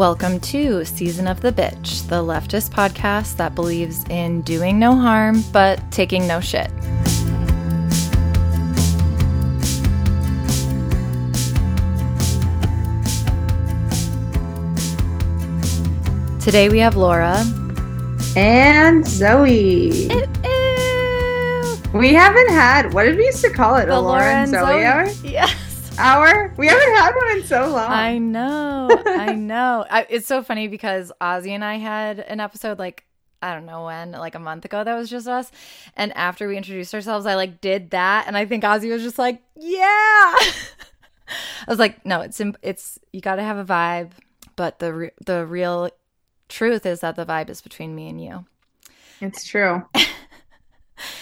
Welcome to Season of the Bitch, the leftist podcast that believes in doing no harm but taking no shit. Today we have Laura. And Zoe. Ew, ew. We haven't had, what did we used to call it? The a Laura and Zoe, hour? Yes. Hour? We haven't had one in so long. I know. I know. I, it's so funny because Ozzy and I had an episode like I don't know when, like a month ago that was just us. And after we introduced ourselves, I like did that and I think Ozzy was just like, "Yeah." I was like, "No, it's it's you got to have a vibe, but the re- the real truth is that the vibe is between me and you." It's true.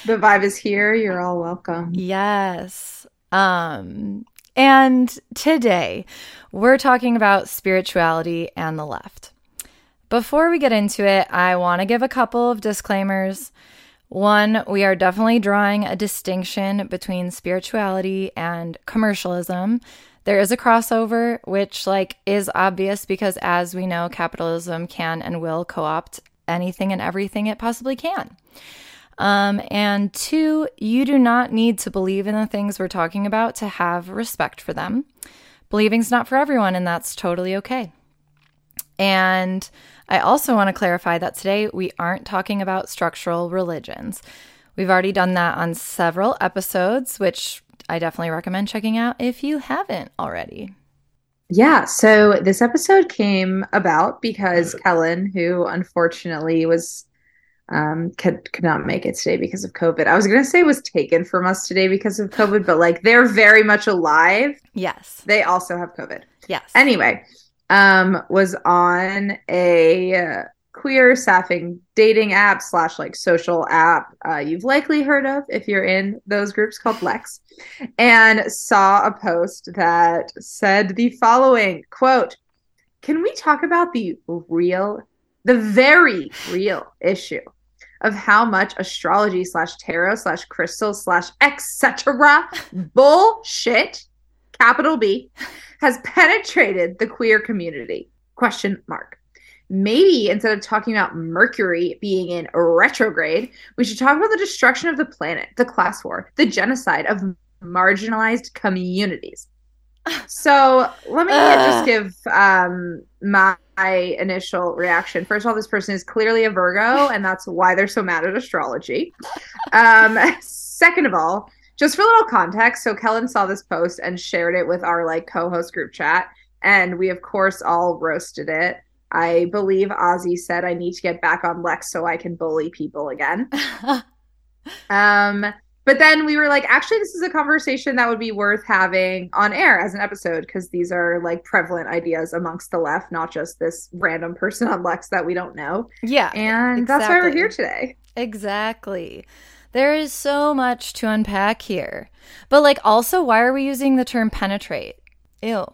the vibe is here. You're all welcome. Yes. Um and today we're talking about spirituality and the left. Before we get into it, I want to give a couple of disclaimers. One, we are definitely drawing a distinction between spirituality and commercialism. There is a crossover, which like is obvious because as we know, capitalism can and will co-opt anything and everything it possibly can. Um, and two, you do not need to believe in the things we're talking about to have respect for them. Believing's not for everyone, and that's totally okay. And I also want to clarify that today we aren't talking about structural religions. We've already done that on several episodes, which I definitely recommend checking out if you haven't already. Yeah, so this episode came about because Kellen, who unfortunately was um could could not make it today because of COVID. I was gonna say was taken from us today because of COVID, but like they're very much alive. Yes. They also have COVID. Yes. Anyway, um, was on a uh, queer sapphic dating app slash like social app uh, you've likely heard of if you're in those groups called Lex, and saw a post that said the following quote: "Can we talk about the real, the very real issue?" Of how much astrology slash tarot slash crystal slash etc. bullshit, capital B, has penetrated the queer community? Question mark. Maybe instead of talking about Mercury being in retrograde, we should talk about the destruction of the planet, the class war, the genocide of marginalized communities. So let me just give um, my initial reaction. First of all, this person is clearly a Virgo, and that's why they're so mad at astrology. Um, second of all, just for a little context, so Kellen saw this post and shared it with our like co-host group chat, and we of course all roasted it. I believe Ozzy said I need to get back on Lex so I can bully people again. Um, but then we were like, actually, this is a conversation that would be worth having on air as an episode because these are like prevalent ideas amongst the left, not just this random person on Lex that we don't know. yeah. And that's why we're here today. Exactly. There is so much to unpack here. But like also why are we using the term penetrate? Ew.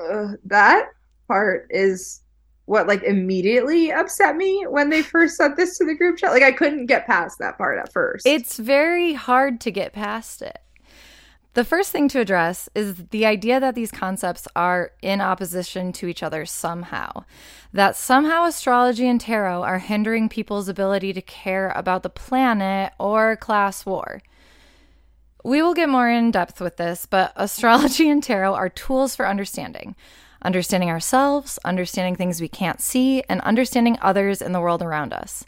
Uh, that part is what like immediately upset me when they first sent this to the group chat. Like I couldn't get past that part at first. It's very hard to get past it. The first thing to address is the idea that these concepts are in opposition to each other somehow. That somehow astrology and tarot are hindering people's ability to care about the planet or class war. We will get more in depth with this, but astrology and tarot are tools for understanding. Understanding ourselves, understanding things we can't see, and understanding others in the world around us.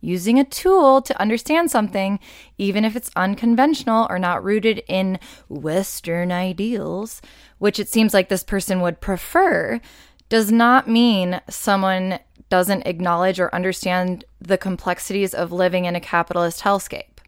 Using a tool to understand something, even if it's unconventional or not rooted in Western ideals, which it seems like this person would prefer, does not mean someone doesn't acknowledge or understand the complexities of living in a capitalist hellscape.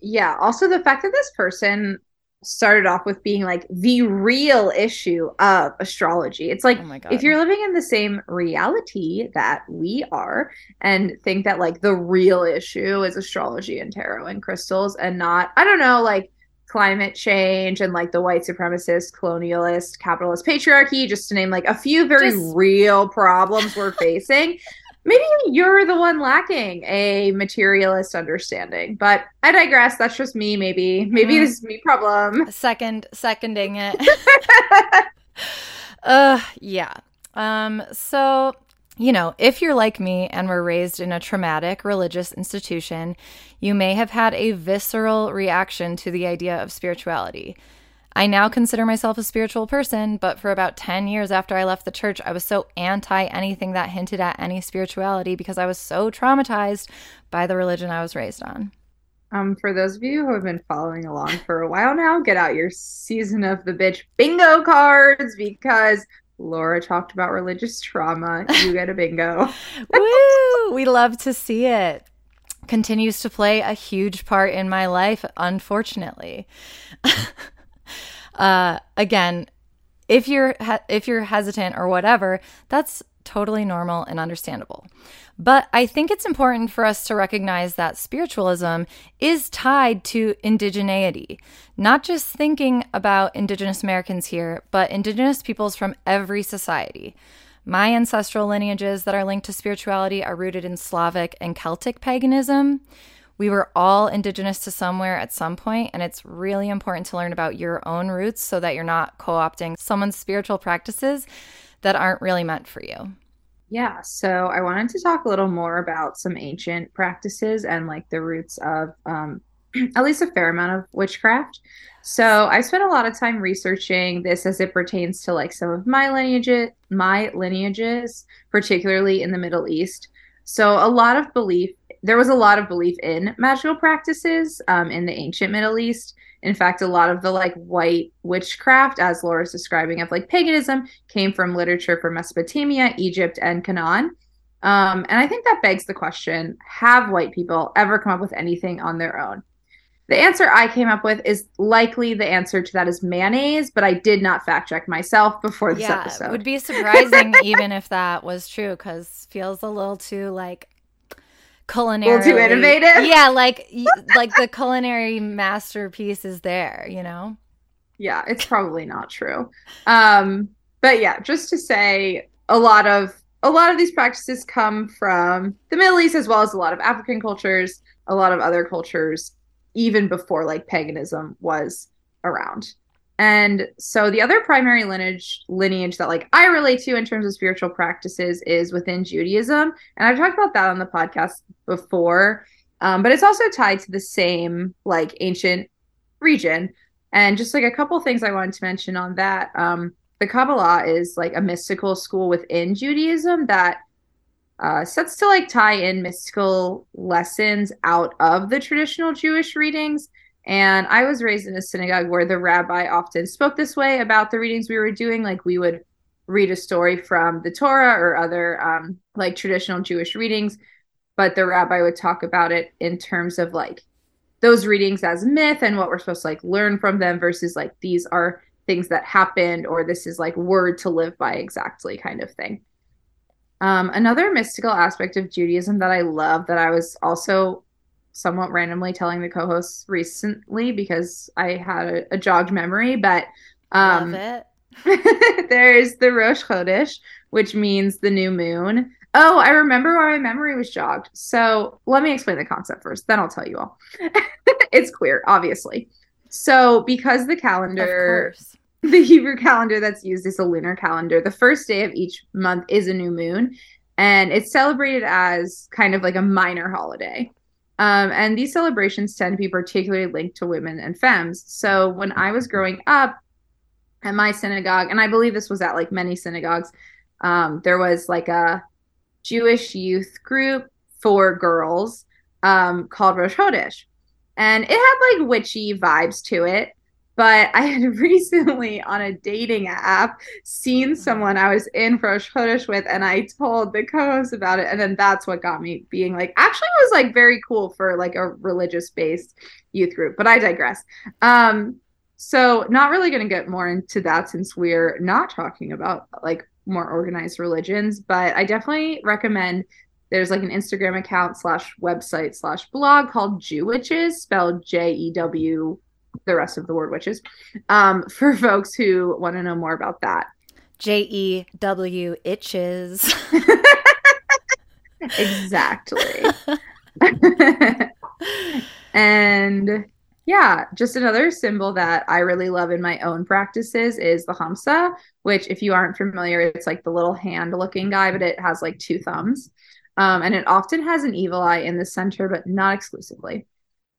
yeah also the fact that this person started off with being like the real issue of astrology. It's like Oh if you're living in the same reality that we are and think that like the real issue is astrology and tarot and crystals and not i don't know like climate change and like the white supremacist colonialist capitalist patriarchy just to name like a few very Just- real problems we're facing maybe you're the one lacking a materialist understanding but i digress that's just me maybe maybe Mm. this is me problem Second, seconding it. uh, yeah. Um, so you know, if you're like me and were raised in a traumatic religious institution, you may have had a visceral reaction to the idea of spirituality. I now consider myself a spiritual person, but for about 10 years after I left the church, I was so anti anything that hinted at any spirituality because I was so traumatized by the religion I was raised on. Um, for those of you who have been following along for a while now, get out your season of the bitch bingo cards because Laura talked about religious trauma. You get a bingo. Woo! We love to see it. Continues to play a huge part in my life, unfortunately. uh, again, if you're if you're hesitant or whatever, that's totally normal and understandable. But I think it's important for us to recognize that spiritualism is tied to indigeneity, not just thinking about Indigenous Americans here, but Indigenous peoples from every society. My ancestral lineages that are linked to spirituality are rooted in Slavic and Celtic paganism. We were all indigenous to somewhere at some point, and it's really important to learn about your own roots so that you're not co opting someone's spiritual practices that aren't really meant for you. Yeah, so I wanted to talk a little more about some ancient practices and like the roots of um, at least a fair amount of witchcraft. So I spent a lot of time researching this as it pertains to like some of my lineages, my lineages, particularly in the Middle East. So a lot of belief, there was a lot of belief in magical practices um, in the ancient Middle East. In fact, a lot of the like white witchcraft, as Laura's describing of like paganism, came from literature from Mesopotamia, Egypt, and Canaan. Um, and I think that begs the question have white people ever come up with anything on their own? The answer I came up with is likely the answer to that is mayonnaise, but I did not fact check myself before this yeah, episode. It would be surprising even if that was true because feels a little too like culinary too innovative. Yeah, like like the culinary masterpiece is there, you know. Yeah, it's probably not true. Um, but yeah, just to say, a lot of a lot of these practices come from the Middle East as well as a lot of African cultures, a lot of other cultures, even before like paganism was around. And so the other primary lineage lineage that like I relate to in terms of spiritual practices is within Judaism, and I've talked about that on the podcast before. Um, but it's also tied to the same like ancient region. And just like a couple things I wanted to mention on that. Um, the Kabbalah is like a mystical school within Judaism that uh, sets to like tie in mystical lessons out of the traditional Jewish readings and I was raised in a synagogue where the rabbi often spoke this way about the readings we were doing. Like we would read a story from the Torah or other um, like traditional Jewish readings, but the rabbi would talk about it in terms of like those readings as myth and what we're supposed to like learn from them versus like these are things that happened or this is like word to live by exactly kind of thing. Um, another mystical aspect of Judaism that I love that I was also somewhat randomly telling the co-hosts recently because I had a, a jogged memory, but um, there's the Rosh Chodesh, which means the new moon. Oh, I remember why my memory was jogged. So let me explain the concept first, then I'll tell you all. it's queer, obviously. So because the calendar, the Hebrew calendar that's used is a lunar calendar, the first day of each month is a new moon, and it's celebrated as kind of like a minor holiday. Um, and these celebrations tend to be particularly linked to women and femmes. So when I was growing up at my synagogue, and I believe this was at like many synagogues, um, there was like a Jewish youth group for girls um, called Rosh Chodesh. And it had like witchy vibes to it. But I had recently on a dating app seen someone I was in for a Chodesh with, and I told the co-host about it, and then that's what got me being like, actually, it was like very cool for like a religious-based youth group. But I digress. Um, so not really going to get more into that since we're not talking about like more organized religions, but I definitely recommend there's like an Instagram account slash website slash blog called Jewitches, spelled J E W the rest of the word witches um, for folks who want to know more about that. J E W itches. exactly. and Yeah, just another symbol that I really love in my own practices is the Khamsa, which, if you aren't familiar, it's like the little hand looking guy, but it has like two thumbs. Um, and it often has an evil eye in the center, but not exclusively.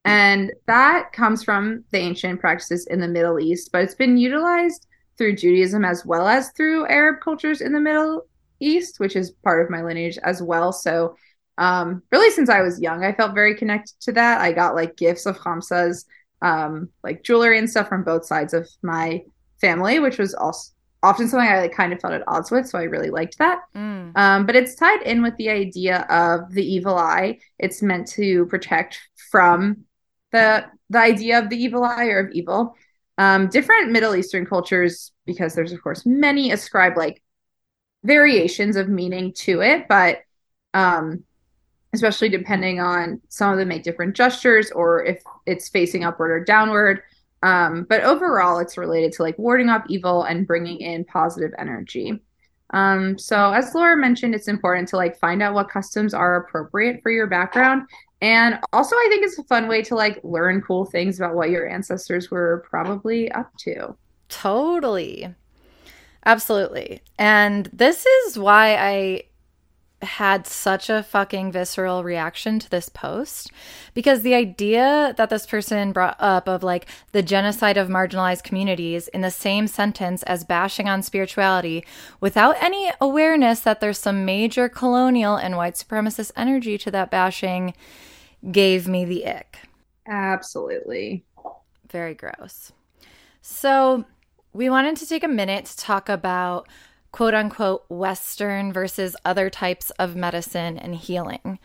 And that comes from the ancient practices in the Middle East, but it's been utilized through Judaism as well as through Arab cultures in the Middle East, which is part of my lineage as well. So, um, really, since I was young, I felt very connected to that. I got like gifts of Khamsas, um, like jewelry and stuff from both sides of my family, which was also often something I like kind of felt at odds with. So I really liked that. Mm. Um, but it's tied in with the idea of the evil eye. It's meant to protect from the the idea of the evil eye or of evil. Um, different Middle Eastern cultures, because there's of course many ascribe like variations of meaning to it, but um, especially depending on some of them make different gestures or if it's facing upward or downward. Um, but overall, it's related to like warding off evil and bringing in positive energy. Um, so as Laura mentioned, it's important to like find out what customs are appropriate for your background. And also I think it's a fun way to like learn cool things about what your ancestors were probably up to. Totally. Absolutely. And this is why I had such a fucking visceral reaction to this post because the idea that this person brought up of like the genocide of marginalized communities in the same sentence as bashing on spirituality without any awareness that there's some major colonial and white supremacist energy to that bashing gave me the ick. Absolutely. Very gross. So, we wanted to take a minute to talk about quote unquote Western versus other types of medicine and healing.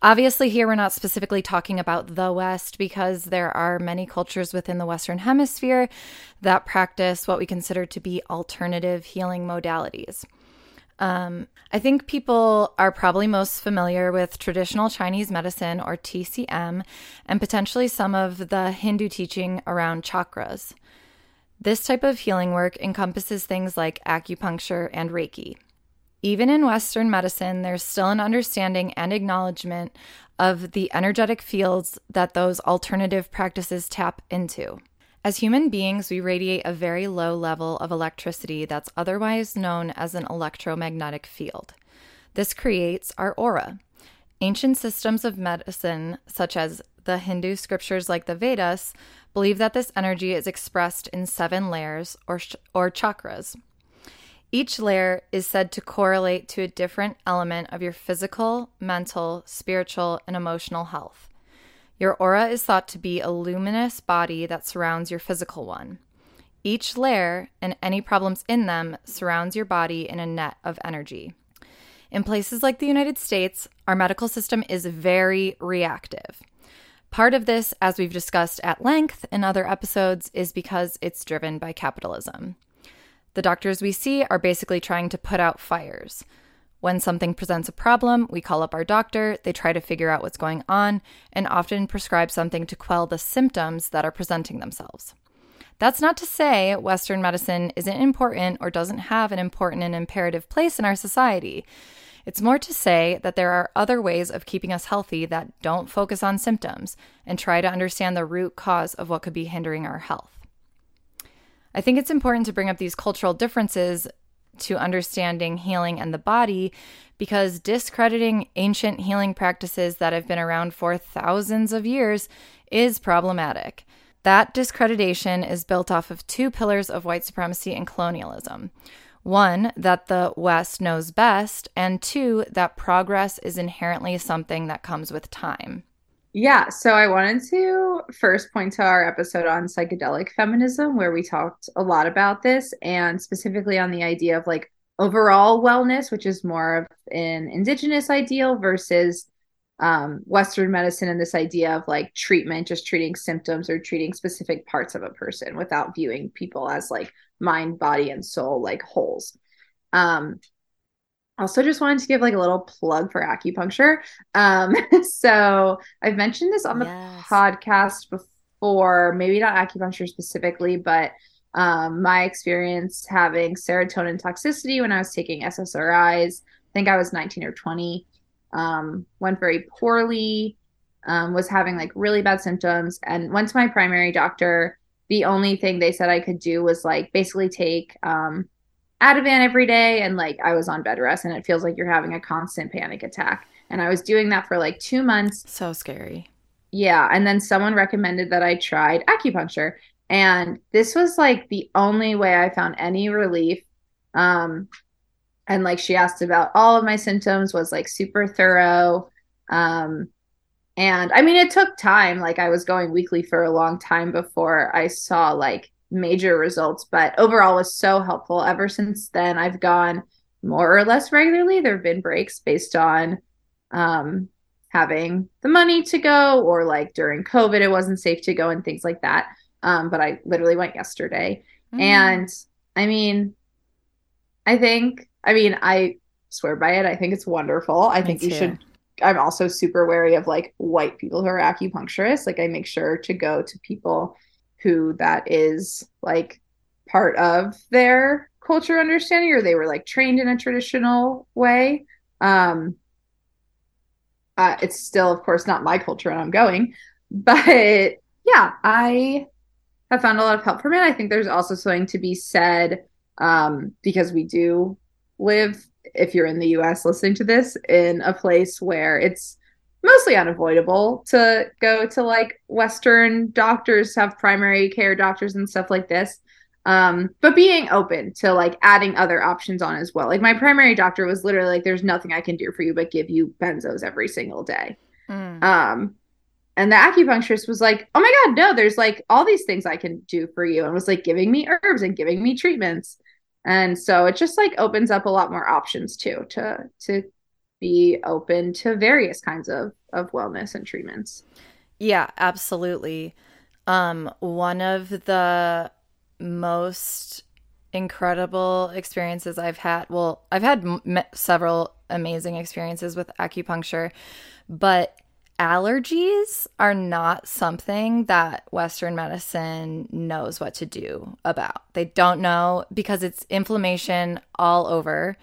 Obviously, here we're not specifically talking about the West because there are many cultures within the Western Hemisphere that practice what we consider to be alternative healing modalities. Um, I think people are probably most familiar with traditional Chinese medicine or TCM and potentially some of the Hindu teaching around chakras. This type of healing work encompasses things like acupuncture and Reiki. Even in Western medicine, there's still an understanding and acknowledgement of the energetic fields that those alternative practices tap into. As human beings, we radiate a very low level of electricity that's otherwise known as an electromagnetic field. This creates our aura. Ancient systems of medicine, such as the Hindu scriptures like the Vedas, believe that this energy is expressed in seven layers or, sh- or chakras. Each layer is said to correlate to a different element of your physical, mental, spiritual, and emotional health. Your aura is thought to be a luminous body that surrounds your physical one. Each layer and any problems in them surrounds your body in a net of energy. In places like the United States, our medical system is very reactive. Part of this, as we've discussed at length in other episodes, is because it's driven by capitalism. The doctors we see are basically trying to put out fires. When something presents a problem, we call up our doctor, they try to figure out what's going on, and often prescribe something to quell the symptoms that are presenting themselves. That's not to say Western medicine isn't important or doesn't have an important and imperative place in our society. It's more to say that there are other ways of keeping us healthy that don't focus on symptoms and try to understand the root cause of what could be hindering our health. I think it's important to bring up these cultural differences to understanding healing and the body because discrediting ancient healing practices that have been around for thousands of years is problematic. That discreditation is built off of two pillars of white supremacy and colonialism one, that the West knows best, and two, that progress is inherently something that comes with time. Yeah, so I wanted to first point to our episode on psychedelic feminism, where we talked a lot about this and specifically on the idea of like overall wellness, which is more of an indigenous ideal versus um, Western medicine and this idea of like treatment, just treating symptoms or treating specific parts of a person without viewing people as like mind, body, and soul, like wholes. Um, also just wanted to give like a little plug for acupuncture. Um, so I've mentioned this on the yes. podcast before, maybe not acupuncture specifically, but um, my experience having serotonin toxicity when I was taking SSRIs. I think I was 19 or 20. Um, went very poorly. um, was having like really bad symptoms and went to my primary doctor. The only thing they said I could do was like basically take um, Ativan every day. And like I was on bed rest and it feels like you're having a constant panic attack. And I was doing that for like two months. So scary. Yeah. And then someone recommended that I tried acupuncture. And this was like the only way I found any relief. Um, and like she asked about all of my symptoms, was like super thorough. Um, and I mean, it took time. Like I was going weekly for a long time before I saw like major results, but overall was so helpful. Ever since then, I've gone more or less regularly. There have been breaks based on um, having the money to go, or like during COVID, it wasn't safe to go and things like that. Um, but I literally went yesterday. Mm-hmm. And I mean, I think, I mean, I swear by it. I think it's wonderful. I Me think too. you should I'm also super wary of like white people who are acupuncturists. Like I make sure to go to people who that is like part of their culture understanding or they were like trained in a traditional way. Um uh, it's still of course not my culture and I'm going, but yeah, I have found a lot of help from it. I think there's also something to be said um because we do live if you're in the US listening to this, in a place where it's mostly unavoidable to go to like Western doctors, have primary care doctors and stuff like this. Um, but being open to like adding other options on as well. Like my primary doctor was literally like, there's nothing I can do for you but give you benzos every single day. Mm. Um, and the acupuncturist was like, oh my God, no, there's like all these things I can do for you. And was like giving me herbs and giving me treatments and so it just like opens up a lot more options too to to be open to various kinds of of wellness and treatments yeah absolutely um one of the most incredible experiences i've had well i've had m- several amazing experiences with acupuncture but allergies are not something that Western medicine knows what to do about. They don't know because it's inflammation all over.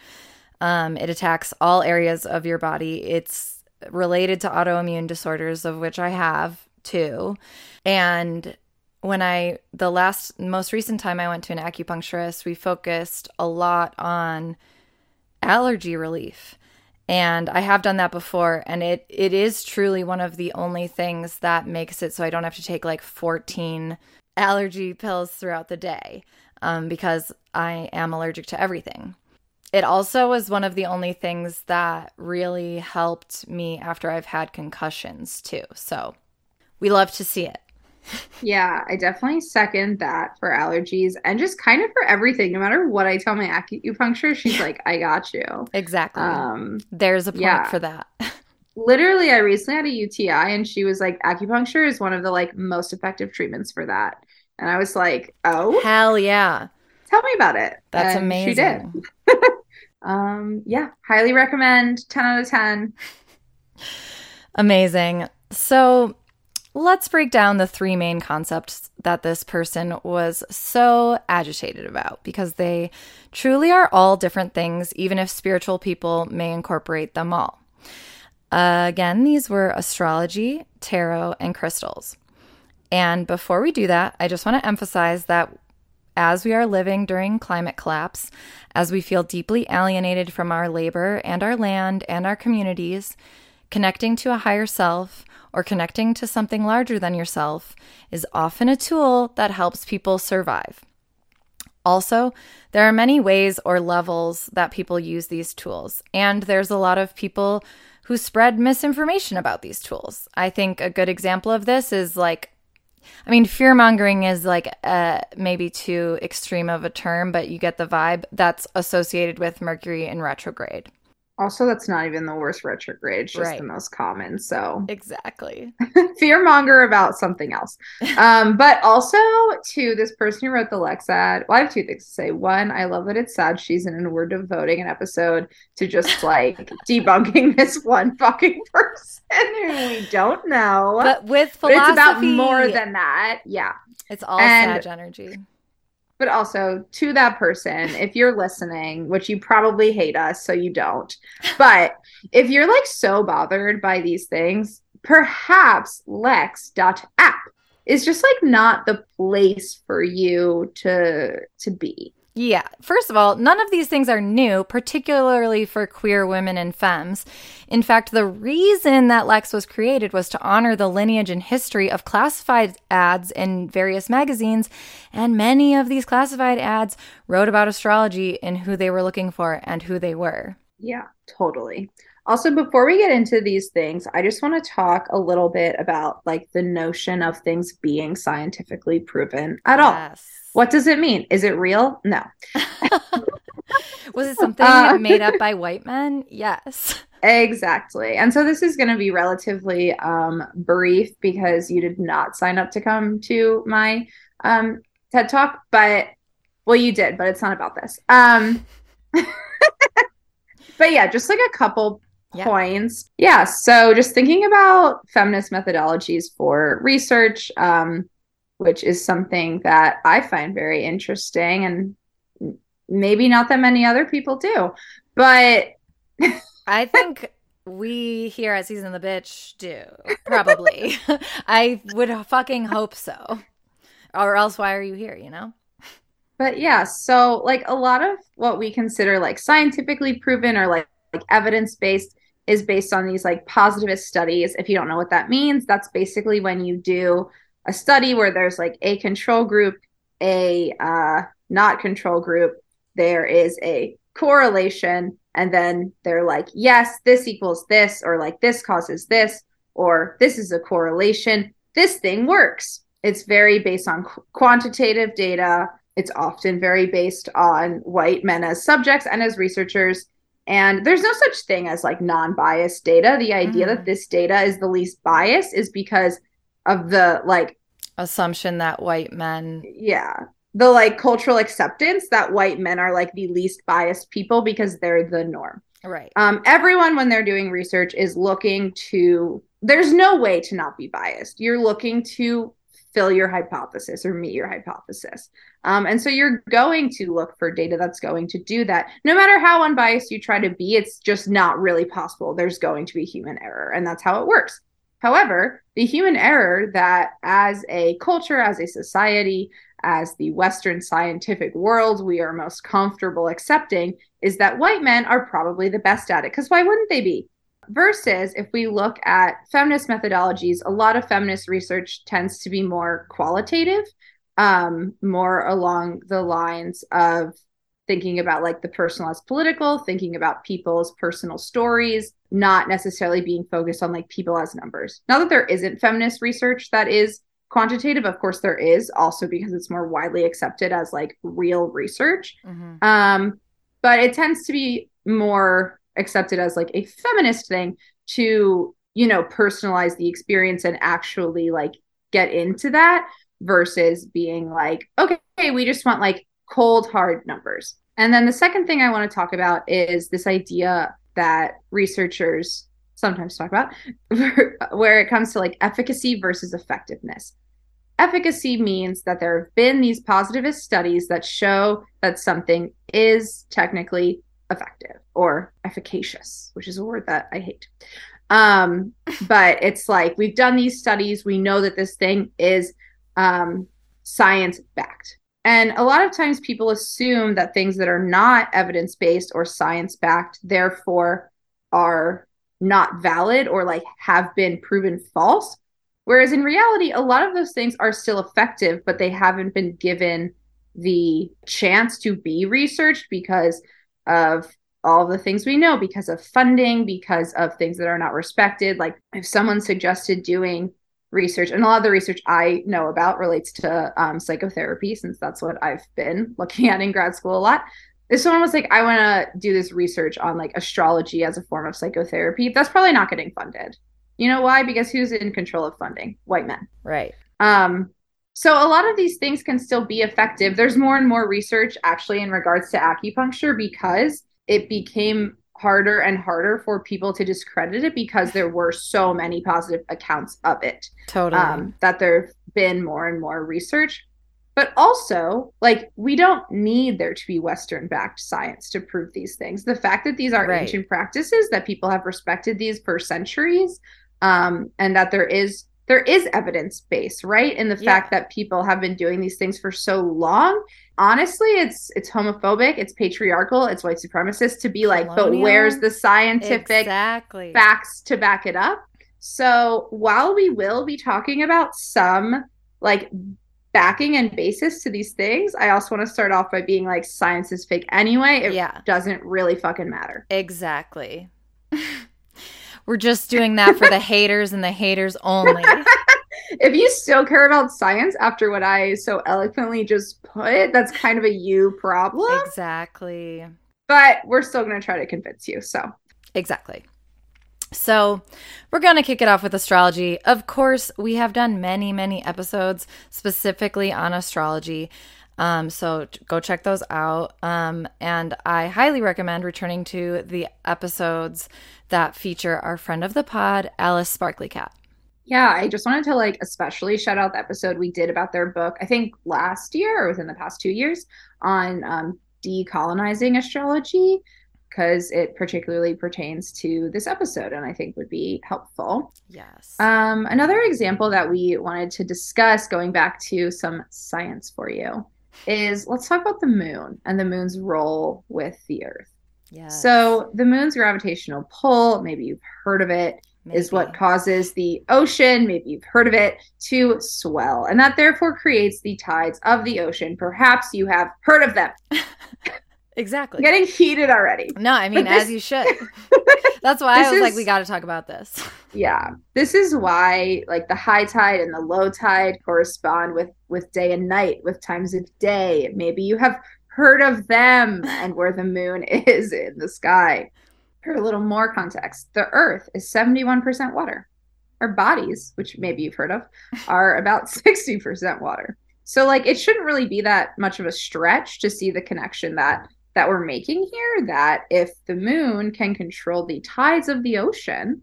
Um, it attacks all areas of your body. It's related to autoimmune disorders, of which I have too. And when I, the last, most recent time I went to an acupuncturist, we focused a lot on allergy relief and I have done that before and it it is truly one of the only things that makes it so I don't have to take like 14 allergy pills throughout the day um, because I am allergic to everything. It also was one of the only things that really helped me after I've had concussions too. So we love to see it yeah, I definitely second that for allergies and just kind of for everything. No matter what I tell my acupuncturist, she's like, "I got you." Exactly. Um, There's a point yeah. for that. Literally, I recently had a UTI, and she was like, "Acupuncture is one of the like most effective treatments for that." And I was like, "Oh, hell yeah!" Tell me about it. That's and amazing. She did. um, yeah, highly recommend. Ten out of ten. Amazing. So Let's break down the three main concepts that this person was so agitated about because they truly are all different things, even if spiritual people may incorporate them all. Uh, again, these were astrology, tarot, and crystals. And before we do that, I just want to emphasize that as we are living during climate collapse, as we feel deeply alienated from our labor and our land and our communities, connecting to a higher self, or connecting to something larger than yourself is often a tool that helps people survive. Also, there are many ways or levels that people use these tools, and there's a lot of people who spread misinformation about these tools. I think a good example of this is like I mean, fear mongering is like uh, maybe too extreme of a term, but you get the vibe that's associated with Mercury in retrograde. Also, that's not even the worst retrograde, just right. the most common. So exactly, fear monger about something else. Um, but also to this person who wrote the Lex ad. Well, I have two things to say. One, I love that it's Sag season, and we're devoting an episode to just like debunking this one fucking person who we don't know. But with philosophy, but it's about more than that. Yeah, it's all and, Sag energy but also to that person, if you're listening, which you probably hate us, so you don't, but if you're like so bothered by these things, perhaps lex.app is just like not the place for you to to be. Yeah. First of all, none of these things are new, particularly for queer women and femmes. In fact, the reason that Lex was created was to honor the lineage and history of classified ads in various magazines, and many of these classified ads wrote about astrology and who they were looking for and who they were. Yeah, totally. Also, before we get into these things, I just want to talk a little bit about like the notion of things being scientifically proven at yes. all. What does it mean? Is it real? No. Was it something uh, made up by white men? Yes. Exactly. And so this is going to be relatively um, brief because you did not sign up to come to my um, TED Talk, but well, you did, but it's not about this. Um, but yeah, just like a couple yeah. points. Yeah. So just thinking about feminist methodologies for research, um, which is something that I find very interesting and maybe not that many other people do. But I think we here at Season the Bitch do. Probably. I would fucking hope so. Or else why are you here, you know? But yeah, so like a lot of what we consider like scientifically proven or like like evidence based is based on these like positivist studies. If you don't know what that means, that's basically when you do a study where there's like a control group, a uh, not control group, there is a correlation, and then they're like, yes, this equals this, or like this causes this, or this is a correlation. This thing works. It's very based on qu- quantitative data. It's often very based on white men as subjects and as researchers and there's no such thing as like non-biased data. The idea mm-hmm. that this data is the least biased is because of the like assumption that white men yeah the like cultural acceptance that white men are like the least biased people because they're the norm right um everyone when they're doing research is looking to there's no way to not be biased you're looking to fill your hypothesis or meet your hypothesis. Um, and so you're going to look for data that's going to do that. No matter how unbiased you try to be, it's just not really possible. There's going to be human error, and that's how it works. However, the human error that as a culture, as a society, as the Western scientific world we are most comfortable accepting is that white men are probably the best at it. Because why wouldn't they be? Versus if we look at feminist methodologies, a lot of feminist research tends to be more qualitative, um, more along the lines of thinking about like the personal as political, thinking about people's personal stories, not necessarily being focused on like people as numbers. Not that there isn't feminist research that is quantitative, of course there is, also because it's more widely accepted as like real research. Mm-hmm. Um, but it tends to be more accepted as like a feminist thing to you know personalize the experience and actually like get into that versus being like okay we just want like cold hard numbers and then the second thing i want to talk about is this idea that researchers sometimes talk about where it comes to like efficacy versus effectiveness efficacy means that there have been these positivist studies that show that something is technically effective or efficacious, which is a word that I hate. Um, but it's like we've done these studies, we know that this thing is um, science backed. And a lot of times people assume that things that are not evidence based or science backed, therefore, are not valid or like have been proven false. Whereas in reality, a lot of those things are still effective, but they haven't been given the chance to be researched because of all the things we know because of funding, because of things that are not respected. Like if someone suggested doing research, and a lot of the research I know about relates to um, psychotherapy, since that's what I've been looking at in grad school a lot. If someone was like, I want to do this research on like astrology as a form of psychotherapy, that's probably not getting funded. You know why? Because who's in control of funding? White men. Right. Um, so a lot of these things can still be effective. There's more and more research actually in regards to acupuncture because it became harder and harder for people to discredit it because there were so many positive accounts of it. Totally. Um, that there've been more and more research. But also, like, we don't need there to be Western backed science to prove these things. The fact that these are right. ancient practices, that people have respected these for centuries, um, and that there is there is evidence base, right? In the Yeah. fact that people have been doing these things for so long. Honestly, it's it's homophobic, it's patriarchal, it's white supremacist to be like, but where's the scientific exactly. facts to back it up? So while we will be talking about some like backing and basis to these things, I also want to start off by being like science is fake anyway. It Yeah. doesn't really fucking matter. Exactly. We're just doing that for the haters and the haters only. if you still care about science after what I so eloquently just put, that's kind of a you problem. exactly. But we're still going to try to convince you. So, Exactly. So, we're going to kick it off with astrology. Of course, we have done many, many episodes specifically on astrology. Um, so, go check those out. Um, and I highly recommend returning to the episodes that feature our friend of the pod, Alice Sparkly Kat. yeah, I just wanted to like especially shout out the episode we did about their book, I think last year or within the past two years on um, decolonizing astrology, because it particularly pertains to this episode and I think would be helpful. Yes. Um, another example that we wanted to discuss, going back to some science for you, is let's talk about the moon and the moon's role with the Earth. Yeah. So, the moon's gravitational pull, maybe you've heard of it, is what causes the ocean, maybe you've heard of it, to swell. And that therefore creates the tides of the ocean. Perhaps you have heard of them. Exactly. Getting heated already. No, I mean, this- as you should. That's why This I was like, we got to talk about this. Yeah. This is why like the high tide and the low tide correspond with with day and night, with times of day. Maybe you have heard of them and where the moon is in the sky. For a little more context, the earth is 71% water. Our bodies, which maybe you've heard of, are about 60% water. So like it shouldn't really be that much of a stretch to see the connection that that we're making here that if the moon can control the tides of the ocean,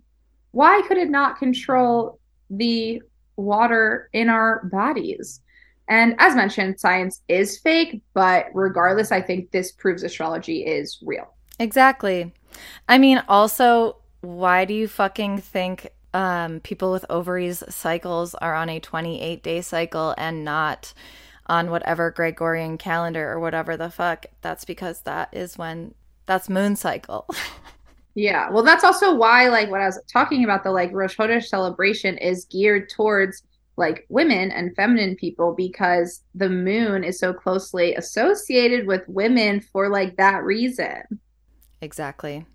why could it not control the water in our bodies? And as mentioned, science is fake, but regardless, I think this proves astrology is real. Exactly. I mean, also, why do you fucking think um, people with ovaries cycles are on a 28 day cycle and not on whatever Gregorian calendar or whatever the fuck? That's because that is when that's moon cycle. Yeah, well, that's also why, like, what I was talking about, the like Rosh Chodesh celebration is geared towards like women and feminine people because the moon is so closely associated with women for like that reason. exactly.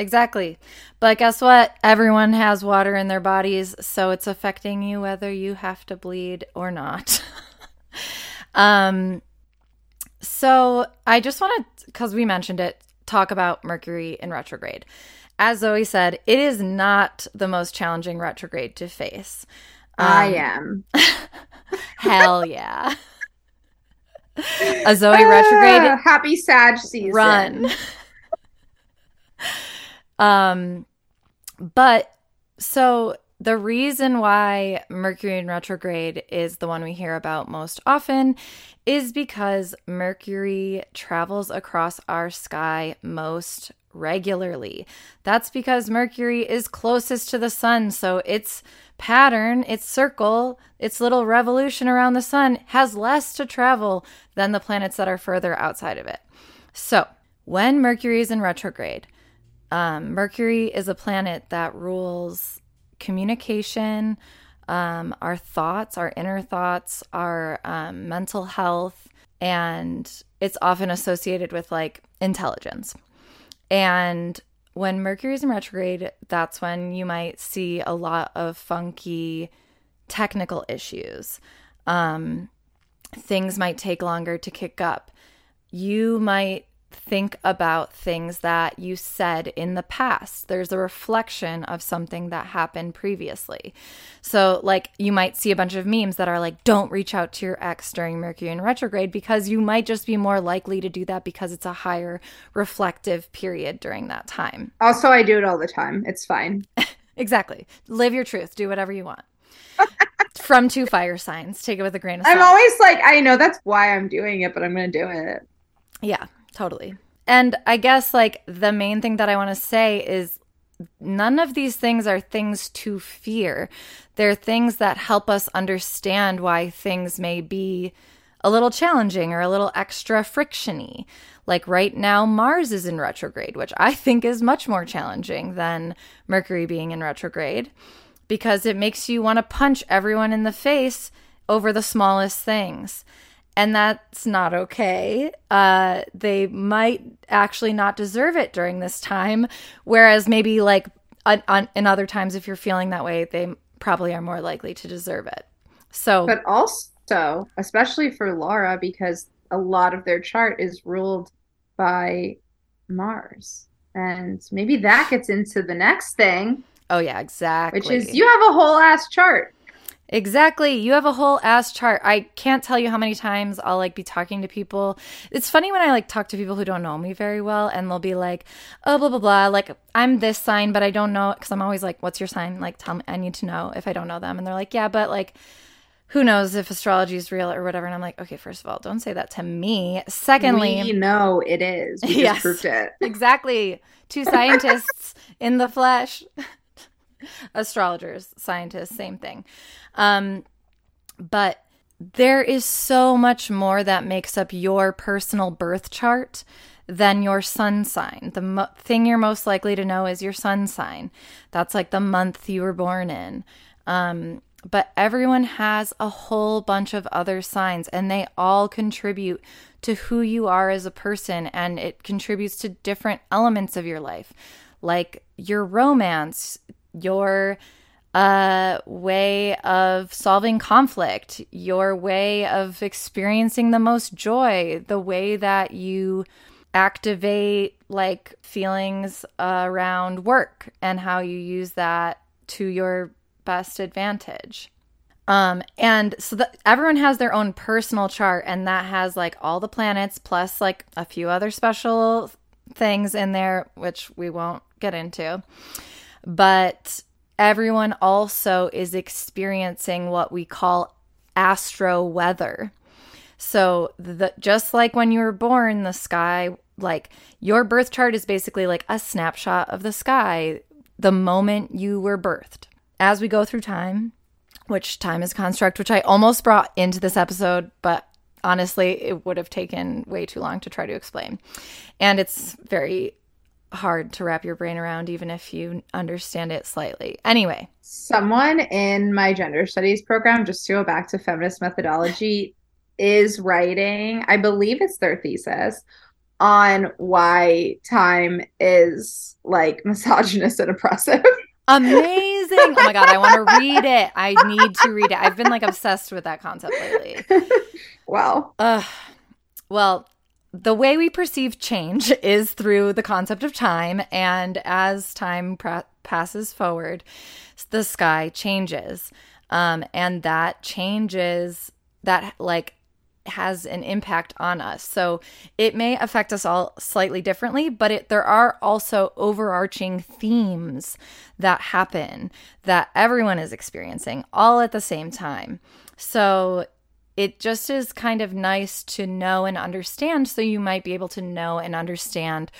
Exactly. But guess what? Everyone has water in their bodies, so it's affecting you whether you have to bleed or not. um so I just want to cuz we mentioned it, talk about Mercury in retrograde. As Zoe said, it is not the most challenging retrograde to face. I Um, am. Hell yeah. A Zoe retrograde Ah, happy Sag season. run. um, but so the reason why Mercury in retrograde is the one we hear about most often is because Mercury travels across our sky most regularly. That's because Mercury is closest to the sun, so its pattern, its circle, its little revolution around the sun has less to travel than the planets that are further outside of it. So, when Mercury is in retrograde, um, Mercury is a planet that rules communication, um, our thoughts, our inner thoughts, our um, mental health, and it's often associated with like intelligence. And when Mercury is in retrograde, that's when you might see a lot of funky technical issues. Um, things might take longer to kick up. You might think about things that you said in the past. There's a reflection of something that happened previously. So, like, you might see a bunch of memes that are like, don't reach out to your ex during Mercury in retrograde because you might just be more likely to do that because it's a higher reflective period during that time. Also, I do it all the time. It's fine. Exactly. Live your truth, do whatever you want. From two fire signs, take it with a grain of salt. I'm always like, I know that's why I'm doing it, but I'm going to do it. Yeah, totally. And I guess like the main thing that I want to say is none of these things are things to fear. They're things that help us understand why things may be a little challenging or a little extra frictiony. Like right now, Mars is in retrograde, which I think is much more challenging than Mercury being in retrograde because it makes you want to punch everyone in the face over the smallest things. And that's not okay. Uh, they might actually not deserve it during this time. Whereas maybe, like, on, on, in other times, if you're feeling that way, they probably are more likely to deserve it. So, but also, especially for Laura, because a lot of their chart is ruled by Mars. And maybe that gets into the next thing. Oh, yeah, exactly. Which is you have a whole ass chart. Exactly. You have a whole ass chart. I can't tell you how many times I'll like be talking to people. It's funny when I like talk to people who don't know me very well and they'll be like, "Oh, blah blah blah, like I'm this sign, but I don't know cuz I'm always like, "What's your sign?" Like tell me I need to know if I don't know them. And they're like, "Yeah, but like who knows if astrology is real or whatever. And I'm like, okay, first of all, don't say that to me. Secondly, we know it is. We yes, proved it. exactly. Two scientists in the flesh. Astrologers, scientists, same thing. Um, but there is so much more that makes up your personal birth chart than your sun sign. The mo- thing you're most likely to know is your sun sign. That's like the month you were born in. Um, but everyone has a whole bunch of other signs and they all contribute to who you are as a person and it contributes to different elements of your life like your romance your uh, way of solving conflict your way of experiencing the most joy the way that you activate like feelings around work and how you use that to your best advantage. Um, and so that everyone has their own personal chart, and that has like all the planets plus like a few other special things in there, which we won't get into. But everyone also is experiencing what we call astro weather. So the just like when you were born, the sky like your birth chart is basically like a snapshot of the sky the moment you were birthed as we go through time, which time is construct, which I almost brought into this episode, but honestly, it would have taken way too long to try to explain. And it's very hard to wrap your brain around, even if you understand it slightly. Anyway, someone in my gender studies program, just to go back to feminist methodology, is writing, I believe it's their thesis on why time is like misogynist and oppressive. Amazing. Oh my God, I want to read it. I need to read it. I've been like obsessed with that concept lately. Wow. Uh, well, the way we perceive change is through the concept of time. And as time passes forward, the sky changes. Um, and that changes, that like has an impact on us. So it may affect us all slightly differently, but it, there are also overarching themes that happen that everyone is experiencing all at the same time. So it just is kind of nice to know and understand. So you might be able to know and understand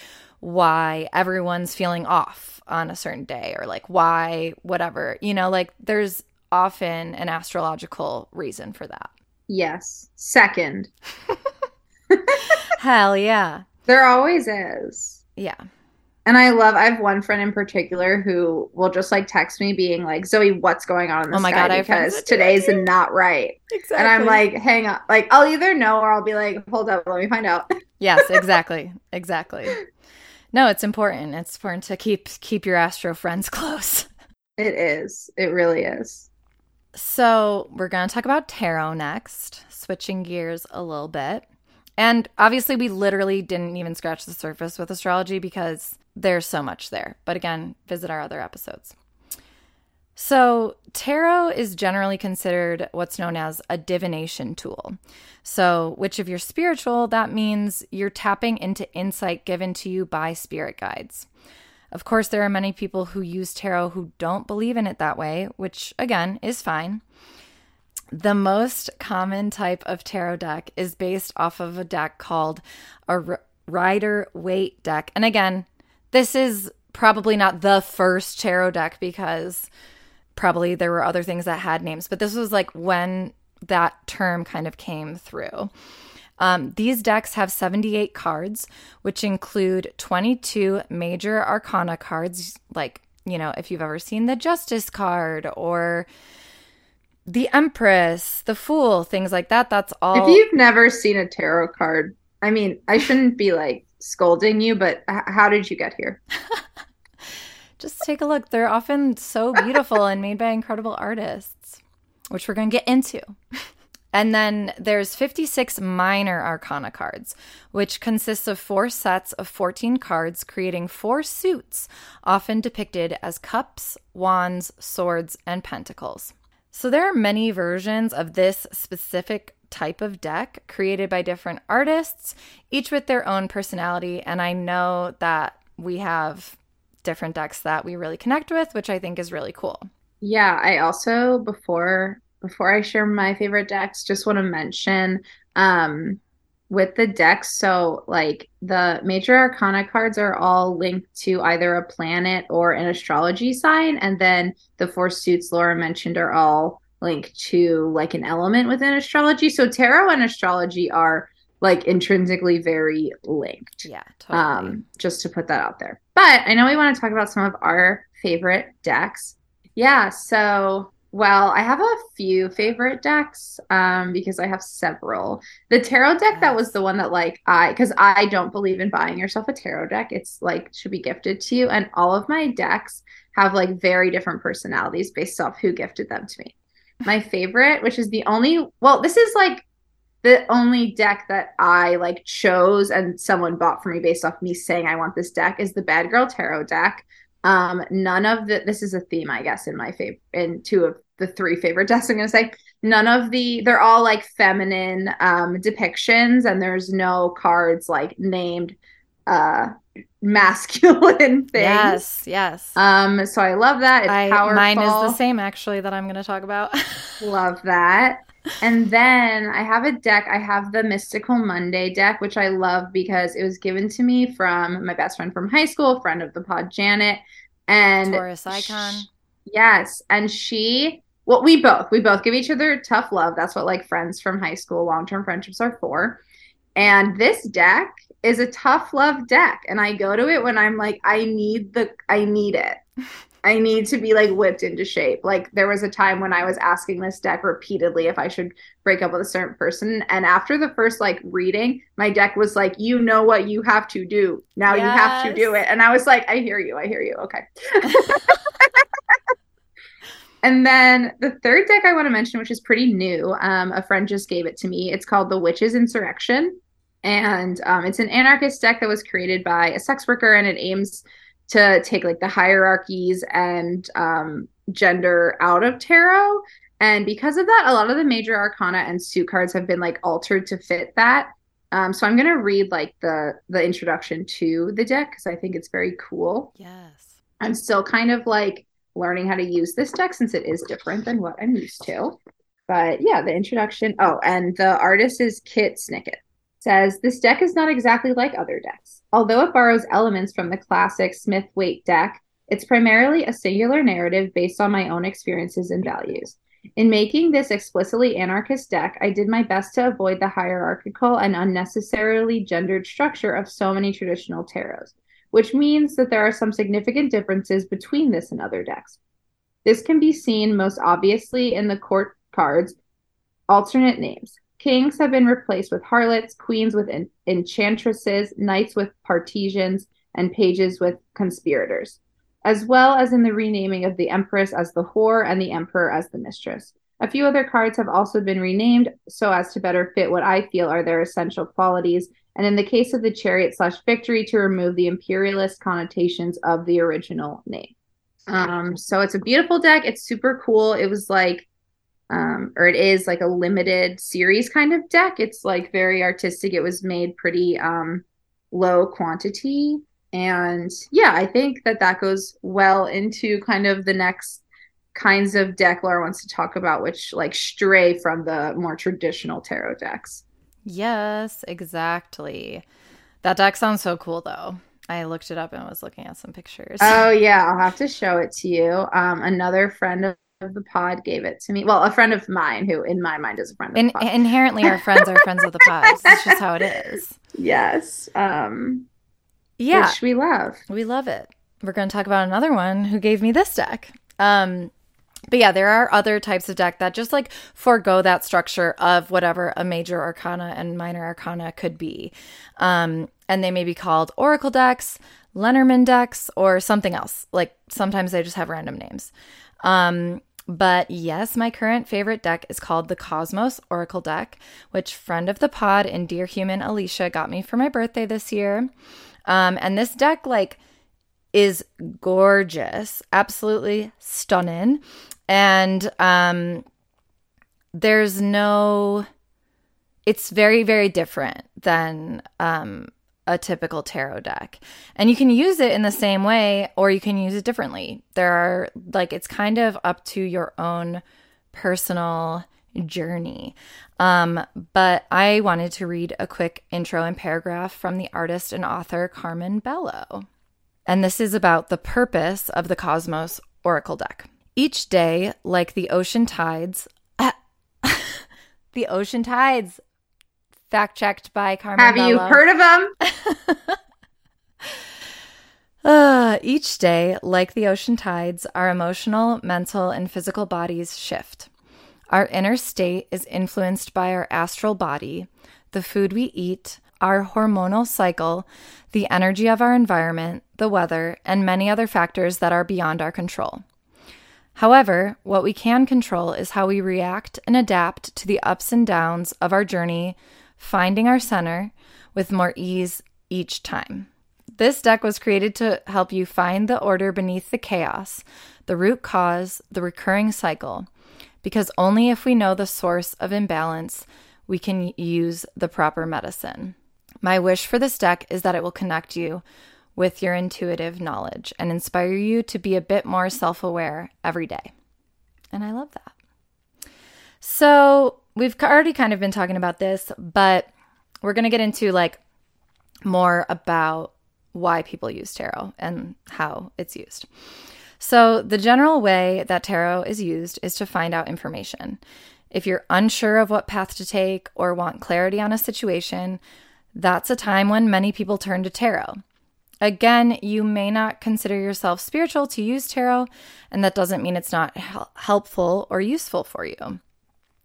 why everyone's feeling off on a certain day or like why whatever. You know, like there's often an astrological reason for that. Yes. Second. Hell yeah. There always is. Yeah. And I love I have one friend in particular who will just like text me being like, Zoe, what's going on in the oh my God, because today's not right. Exactly. And I'm like, hang on. Like I'll either know or I'll be like, hold up, let me find out. yes, exactly. Exactly. No, it's important. It's important to keep keep your astro friends close. It is. It really is. So, we're going to talk about tarot next, switching gears a little bit. And obviously, we literally didn't even scratch the surface with astrology because there's so much there. But again, visit our other episodes. So, tarot is generally considered what's known as a divination tool. So, which if you're spiritual, that means you're tapping into insight given to you by spirit guides. Of course, there are many people who use tarot who don't believe in it that way, which again is fine. The most common type of tarot deck is based off of a deck called a Rider Waite deck. And again, this is probably not the first tarot deck because probably there were other things that had names, but this was like when that term kind of came through. Um, these decks have 78 cards, which include 22 major arcana cards, like, you know, if you've ever seen the Justice card or the Empress, the Fool, things like that. That's all. If you've never seen a tarot card, I mean, I shouldn't be like scolding you, but how did you get here? Just take a look. They're often so beautiful and made by incredible artists, which we're going to get into. And then there's 56 minor arcana cards, which consists of four sets of 14 cards, creating four suits, often depicted as cups, wands, swords, and pentacles. So there are many versions of this specific type of deck created by different artists, each with their own personality. And I know that we have different decks that we really connect with, which I think is really cool. Yeah, I also before before I share my favorite decks, just want to mention um, with the decks. So, like the major arcana cards are all linked to either a planet or an astrology sign. And then the four suits Laura mentioned are all linked to like an element within astrology. So, tarot and astrology are like intrinsically very linked. Yeah, totally. Um, just to put that out there. But I know we want to talk about some of our favorite decks. Yeah, so well, I have a few favorite decks um, because I have several. The tarot deck that was the one that like I because I don't believe in buying yourself a tarot deck. It's like should be gifted to you, and all of my decks have like very different personalities based off who gifted them to me. My favorite, which is the only well, this is like the only deck that I like chose and someone bought for me based off me saying I want this deck is the Bad Girl Tarot deck. Um, none of the this is a theme, I guess, in my favorite in two of the three favorite decks I'm gonna say. None of the they're all like feminine um depictions, and there's no cards like named uh masculine things. Yes, yes. Um, so I love that. It's I, powerful. Mine is the same actually that I'm gonna talk about. love that. And then I have a deck. I have the Mystical Monday deck, which I love because it was given to me from my best friend from high school, friend of the pod, Janet. And Taurus icon. She, yes. And she, well, we both, we both give each other tough love. That's what like friends from high school, long term friendships are for. And this deck is a tough love deck. And I go to it when I'm like, I need the, I need it. I need to be like whipped into shape. Like there was a time when I was asking this deck repeatedly if I should break up with a certain person. And after the first like reading, my deck was like, you know what you have to do. Now yes. you have to do it. And I was like, I hear you. I hear you. Okay. and then the third deck I want to mention, which is pretty new, um, a friend just gave it to me. It's called the Witch's Insurrection. And um, it's an anarchist deck that was created by a sex worker and it aims to take like the hierarchies and um, gender out of tarot. And because of that, a lot of the major arcana and suit cards have been like altered to fit that. Um, so I'm gonna read like the the introduction to the deck because I think it's very cool. Yes. I'm still kind of like learning how to use this deck since it is different than what I'm used to. But yeah, the introduction. Oh, and the artist is Kit Snicket says this deck is not exactly like other decks. Although it borrows elements from the classic Smith Waite deck, it's primarily a singular narrative based on my own experiences and values. In making this explicitly anarchist deck, I did my best to avoid the hierarchical and unnecessarily gendered structure of so many traditional tarots, which means that there are some significant differences between this and other decks. This can be seen most obviously in the court cards' alternate names. Kings have been replaced with harlots, queens with en- enchantresses, knights with partisans, and pages with conspirators, as well as in the renaming of the empress as the whore and the emperor as the mistress. A few other cards have also been renamed so as to better fit what I feel are their essential qualities, and in the case of the chariot slash victory, to remove the imperialist connotations of the original name. Um, so it's a beautiful deck. It's super cool. It was like um, or it is like a limited series kind of deck. It's like very artistic. It was made pretty um, low quantity. And yeah, I think that that goes well into kind of the next kinds of deck Laura wants to talk about, which like stray from the more traditional tarot decks. Yes, exactly. That deck sounds so cool though. I looked it up and was looking at some pictures. Oh yeah, I'll have to show it to you. Um, another friend of the pod gave it to me. Well, a friend of mine who, in my mind, is a friend of In- the pod. inherently, our friends are friends of the pod. That's just how it is. yes. Um, Yeah, which we love. we love it. We're going to talk about another one who gave me this deck. Um, but yeah, there are other types of deck that just like forego that structure of whatever a major arcana and minor arcana could be. Um, and they may be called oracle decks, Lenormand decks, or something else. Like sometimes they just have random names. Um, but yes, my current favorite deck is called the Cosmos Oracle deck, which friend of the pod and dear human Alicia got me for my birthday this year. Um, and this deck, like, is gorgeous, absolutely stunning. And um there's no it's very very different than um a typical tarot deck. And you can use it in the same way or you can use it differently. There are like it's kind of up to your own personal journey. Um, but I wanted to read a quick intro and paragraph from the artist and author Carmen Bello. And this is about the purpose of the Cosmos Oracle deck. Each day, like the ocean tides, the ocean tides, fact checked by Carmen Have you Bello. heard of them? Uh, each day, like the ocean tides, our emotional, mental, and physical bodies shift. Our inner state is influenced by our astral body, the food we eat, our hormonal cycle, the energy of our environment, the weather, and many other factors that are beyond our control. However, what we can control is how we react and adapt to the ups and downs of our journey, finding our center with more ease each time. This deck was created to help you find the order beneath the chaos, the root cause, the recurring cycle, because only if we know the source of imbalance, we can use the proper medicine. My wish for this deck is that it will connect you with your intuitive knowledge and inspire you to be a bit more self aware every day. And I love that. So, we've already kind of been talking about this, but we're going to get into like more about why people use tarot and how it's used. So, the general way that tarot is used is to find out information. If you're unsure of what path to take or want clarity on a situation, that's a time when many people turn to tarot. Again, you may not consider yourself spiritual to use tarot, and that doesn't mean it's not helpful or useful for you.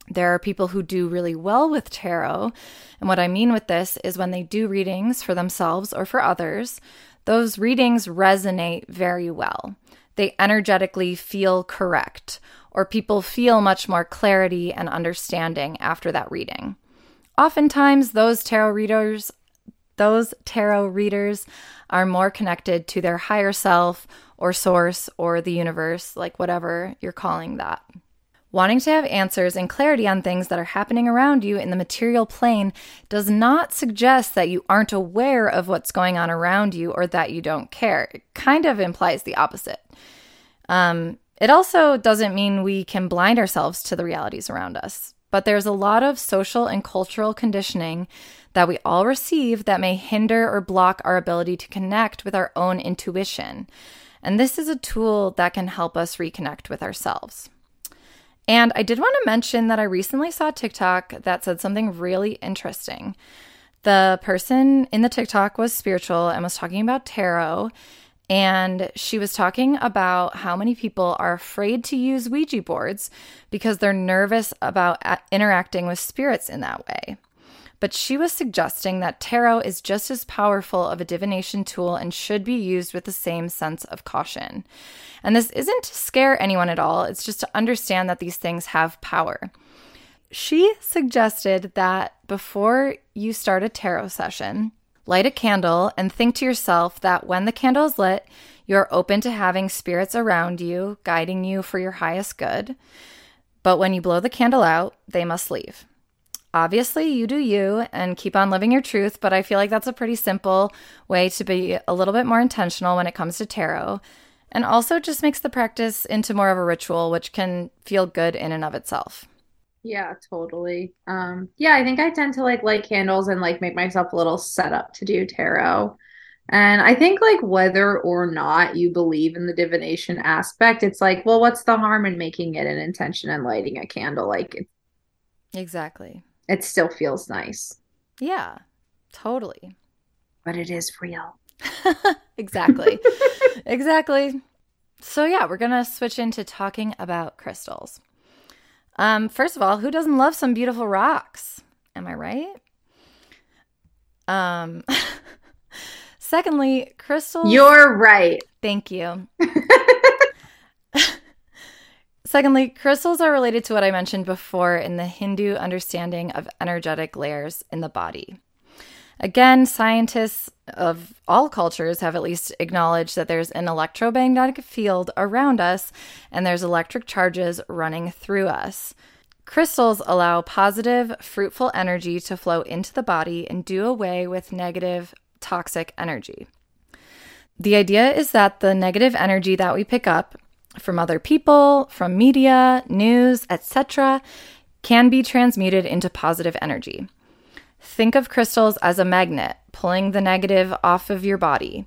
There are people who do really well with tarot. And what I mean with this is when they do readings for themselves or for others, those readings resonate very well. They energetically feel correct, or people feel much more clarity and understanding after that reading. Oftentimes, those tarot readers those tarot readers are more connected to their higher self or source or the universe, like whatever you're calling that. Wanting to have answers and clarity on things that are happening around you in the material plane does not suggest that you aren't aware of what's going on around you or that you don't care. It kind of implies the opposite. Um, it also doesn't mean we can blind ourselves to the realities around us, but there's a lot of social and cultural conditioning that we all receive that may hinder or block our ability to connect with our own intuition. And this is a tool that can help us reconnect with ourselves. And I did want to mention that I recently saw TikTok that said something really interesting. The person in the TikTok was spiritual and was talking about tarot. And she was talking about how many people are afraid to use Ouija boards because they're nervous about interacting with spirits in that way. But she was suggesting that tarot is just as powerful of a divination tool and should be used with the same sense of caution. And this isn't to scare anyone at all, it's just to understand that these things have power. She suggested that before you start a tarot session, light a candle and think to yourself that when the candle is lit, you're open to having spirits around you, guiding you for your highest good. But when you blow the candle out, they must leave. Obviously, you do you and keep on living your truth, but I feel like that's a pretty simple way to be a little bit more intentional when it comes to tarot. And also just makes the practice into more of a ritual, which can feel good in and of itself. Yeah, totally. Um, yeah, I think I tend to like light candles and like make myself a little setup to do tarot. And I think, like, whether or not you believe in the divination aspect, it's like, well, what's the harm in making it an intention and lighting a candle? Like, Exactly. It still feels nice, Yeah, totally. but it is real. exactly. exactly. So, yeah, we're going to switch into talking about crystals. Um, first of all, who doesn't love some beautiful rocks? Am I right? Um, secondly, crystals. You're right. Thank you. Secondly, crystals are related to what I mentioned before in the Hindu understanding of energetic layers in the body. Again, scientists of all cultures have at least acknowledged that there's an electromagnetic field around us and there's electric charges running through us. Crystals allow positive, fruitful energy to flow into the body and do away with negative, toxic energy. The idea is that the negative energy that we pick up from other people, from media, news, etc., can be transmuted into positive energy. Think of crystals as a magnet, pulling the negative off of your body.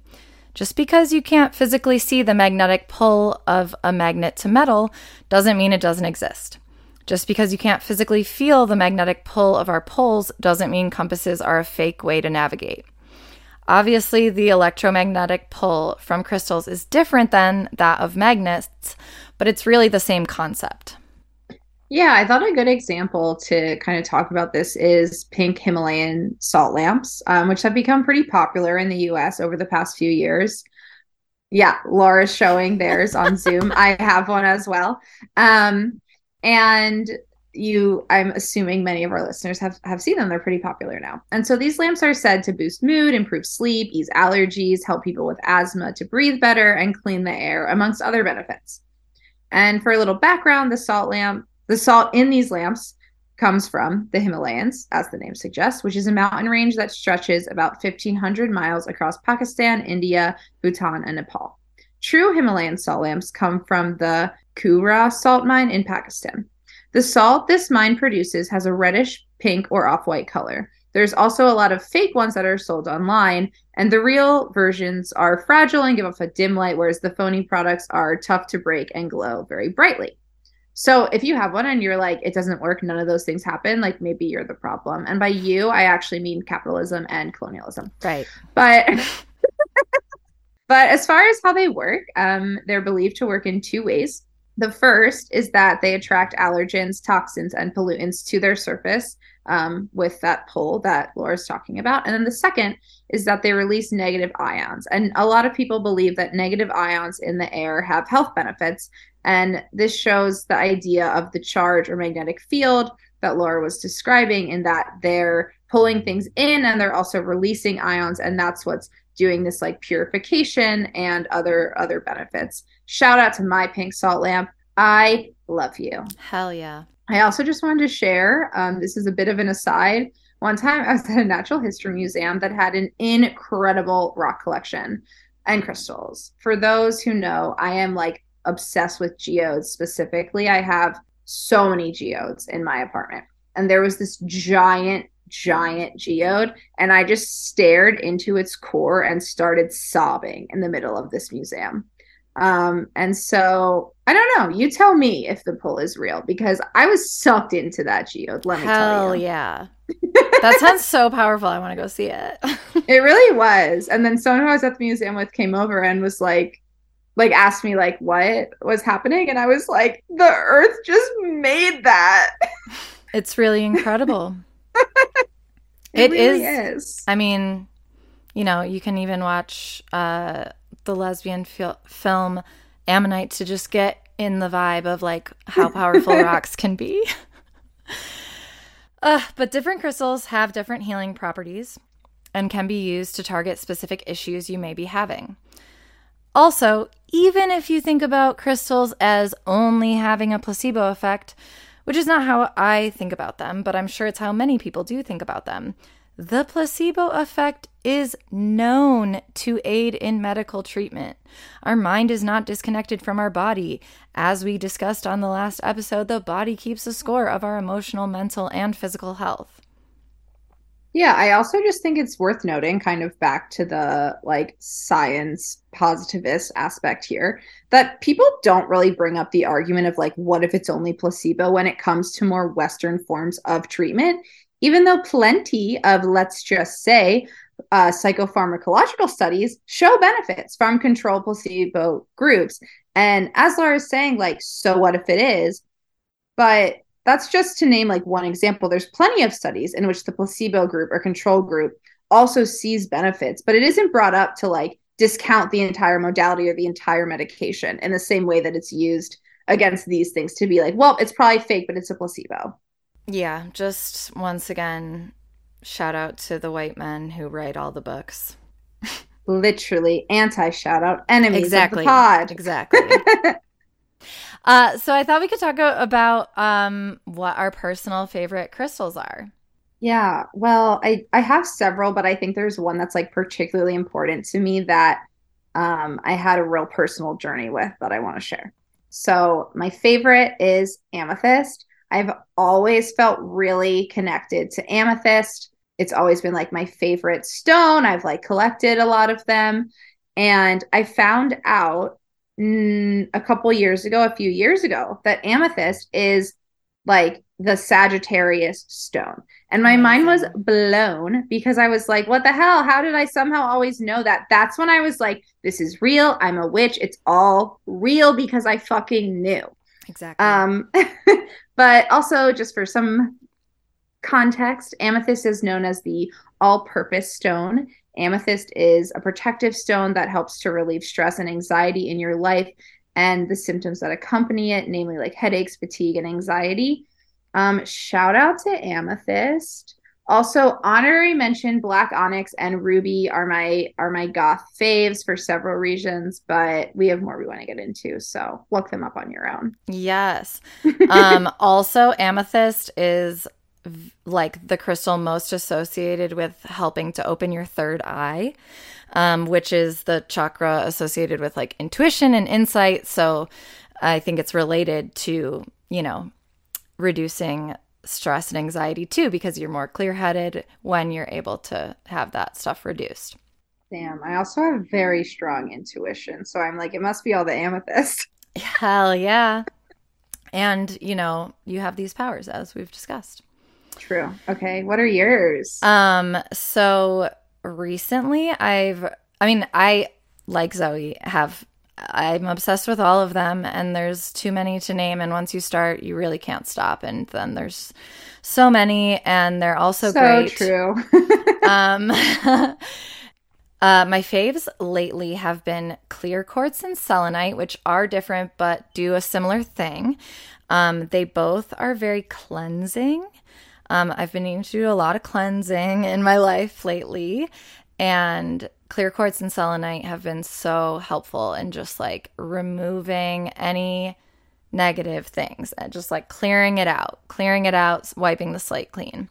Just because you can't physically see the magnetic pull of a magnet to metal doesn't mean it doesn't exist. Just because you can't physically feel the magnetic pull of our poles doesn't mean compasses are a fake way to navigate. Obviously, the electromagnetic pull from crystals is different than that of magnets, but it's really the same concept. Yeah, I thought a good example to kind of talk about this is pink Himalayan salt lamps, um, which have become pretty popular in the US over the past few years. Yeah, Laura's showing theirs on Zoom. I have one as well. Um, and you i'm assuming many of our listeners have have seen them. They're pretty popular now. And so these lamps are said to boost mood improve sleep ease allergies help people with asthma to breathe better and clean the air amongst other benefits. And for a little background the salt lamp the salt in these lamps comes from the himalayas as the name suggests which is a mountain range that stretches about 1500 miles across pakistan india bhutan and nepal. True himalayan salt lamps come from the Khewra salt mine in pakistan the salt this mine produces has a reddish pink or off white color. There's also a lot of fake ones that are sold online, and the real versions are fragile and give off a dim light, whereas the phony products are tough to break and glow very brightly. So if you have one and you're like, it doesn't work, none of those things happen, like maybe you're the problem. And by you, I actually mean capitalism and colonialism. Right. But but as far as how they work, um, they're believed to work in two ways. The first is that they attract allergens, toxins, and pollutants to their surface um, with that pull that Laura's talking about. And then the second is that they release negative ions. And a lot of people believe that negative ions in the air have health benefits. And this shows the idea of the charge or magnetic field that Laura was describing, in that they're pulling things in and they're also releasing ions. And that's what's doing this like purification and other other benefits. Shout out to my pink salt lamp. I love you. Hell yeah. I also just wanted to share um, this is a bit of an aside. One time I was at a natural history museum that had an incredible rock collection and crystals. For those who know, I am like obsessed with geodes specifically. I have so many geodes in my apartment. And there was this giant, giant geode. And I just stared into its core and started sobbing in the middle of this museum. Um, and so I don't know. You tell me if the pull is real because I was sucked into that geode. Let me Hell tell you. Oh yeah. that sounds so powerful. I want to go see it. It really was. And then someone who I was at the museum with came over and was like, like asked me like what was happening, and I was like, the Earth just made that. it's really incredible. It, It really is- is. I mean, you know, you can even watch uh, the lesbian fil- film Ammonite to just get in the vibe of like how powerful rocks can be. Uh, but different crystals have different healing properties and can be used to target specific issues you may be having. Also, even if you think about crystals as only having a placebo effect, which is not how I think about them, but I'm sure it's how many people do think about them, the placebo effect is known to aid in medical treatment. Our mind is not disconnected from our body. As we discussed on the last episode, the body keeps a score of our emotional, mental, and physical health. Yeah, I also just think it's worth noting, kind of back to the like science positivist aspect here, that people don't really bring up the argument of like, what if it's only placebo when it comes to more Western forms of treatment, even though plenty of, let's just say, uh, psychopharmacological studies show benefits from control placebo groups. And as Laura is saying, like, so what if it is? But that's just to name like one example. There's plenty of studies in which the placebo group or control group also sees benefits, but it isn't brought up to like discount the entire modality or the entire medication in the same way that it's used against these things to be like, well, it's probably fake, but it's a placebo. Yeah, just once again, shout out to the white men who write all the books. Literally anti shout out enemies exactly. of the pod. Exactly. Uh, so I thought we could talk about um, what our personal favorite crystals are. Yeah, well, I I have several, but I think there's one that's like particularly important to me that um, I had a real personal journey with that I want to share. So my favorite is amethyst. I've always felt really connected to amethyst. It's always been like my favorite stone. I've like collected a lot of them. And I found out mm, a couple years ago, a few years ago, that amethyst is like the Sagittarius stone. And my mind was blown because I was like, what the hell? How did I somehow always know that? That's when I was like, this is real. I'm a witch. It's all real because I fucking knew. Exactly. Um, but also, just for some context, amethyst is known as the all purpose stone. Amethyst is a protective stone that helps to relieve stress and anxiety in your life and the symptoms that accompany it, namely like headaches, fatigue, and anxiety. Um, shout out to Amethyst. Also, honorary mention Black Onyx and Ruby are my are my goth faves for several reasons, but we have more we want to get into, so look them up on your own. Yes. um, also, Amethyst is like the crystal most associated with helping to open your third eye, um, which is the chakra associated with like intuition and insight. So I think it's related to, you know, reducing stress and anxiety too, because you're more clear headed when you're able to have that stuff reduced. Damn, I also have very strong intuition. So I'm like, it must be all the amethyst. Hell yeah. And, you know, you have these powers as we've discussed. True. Okay. What are yours? Um, so recently I've I mean, I like Zoe have I'm obsessed with all of them and there's too many to name and once you start you really can't stop and then there's so many and they're also so great. So true. um Uh, my faves lately have been clear quartz and selenite, which are different but do a similar thing. Um, they both are very cleansing um, I've been needing to do a lot of cleansing in my life lately, and clear quartz and selenite have been so helpful in just like removing any negative things and just like clearing it out, clearing it out, wiping the slate clean.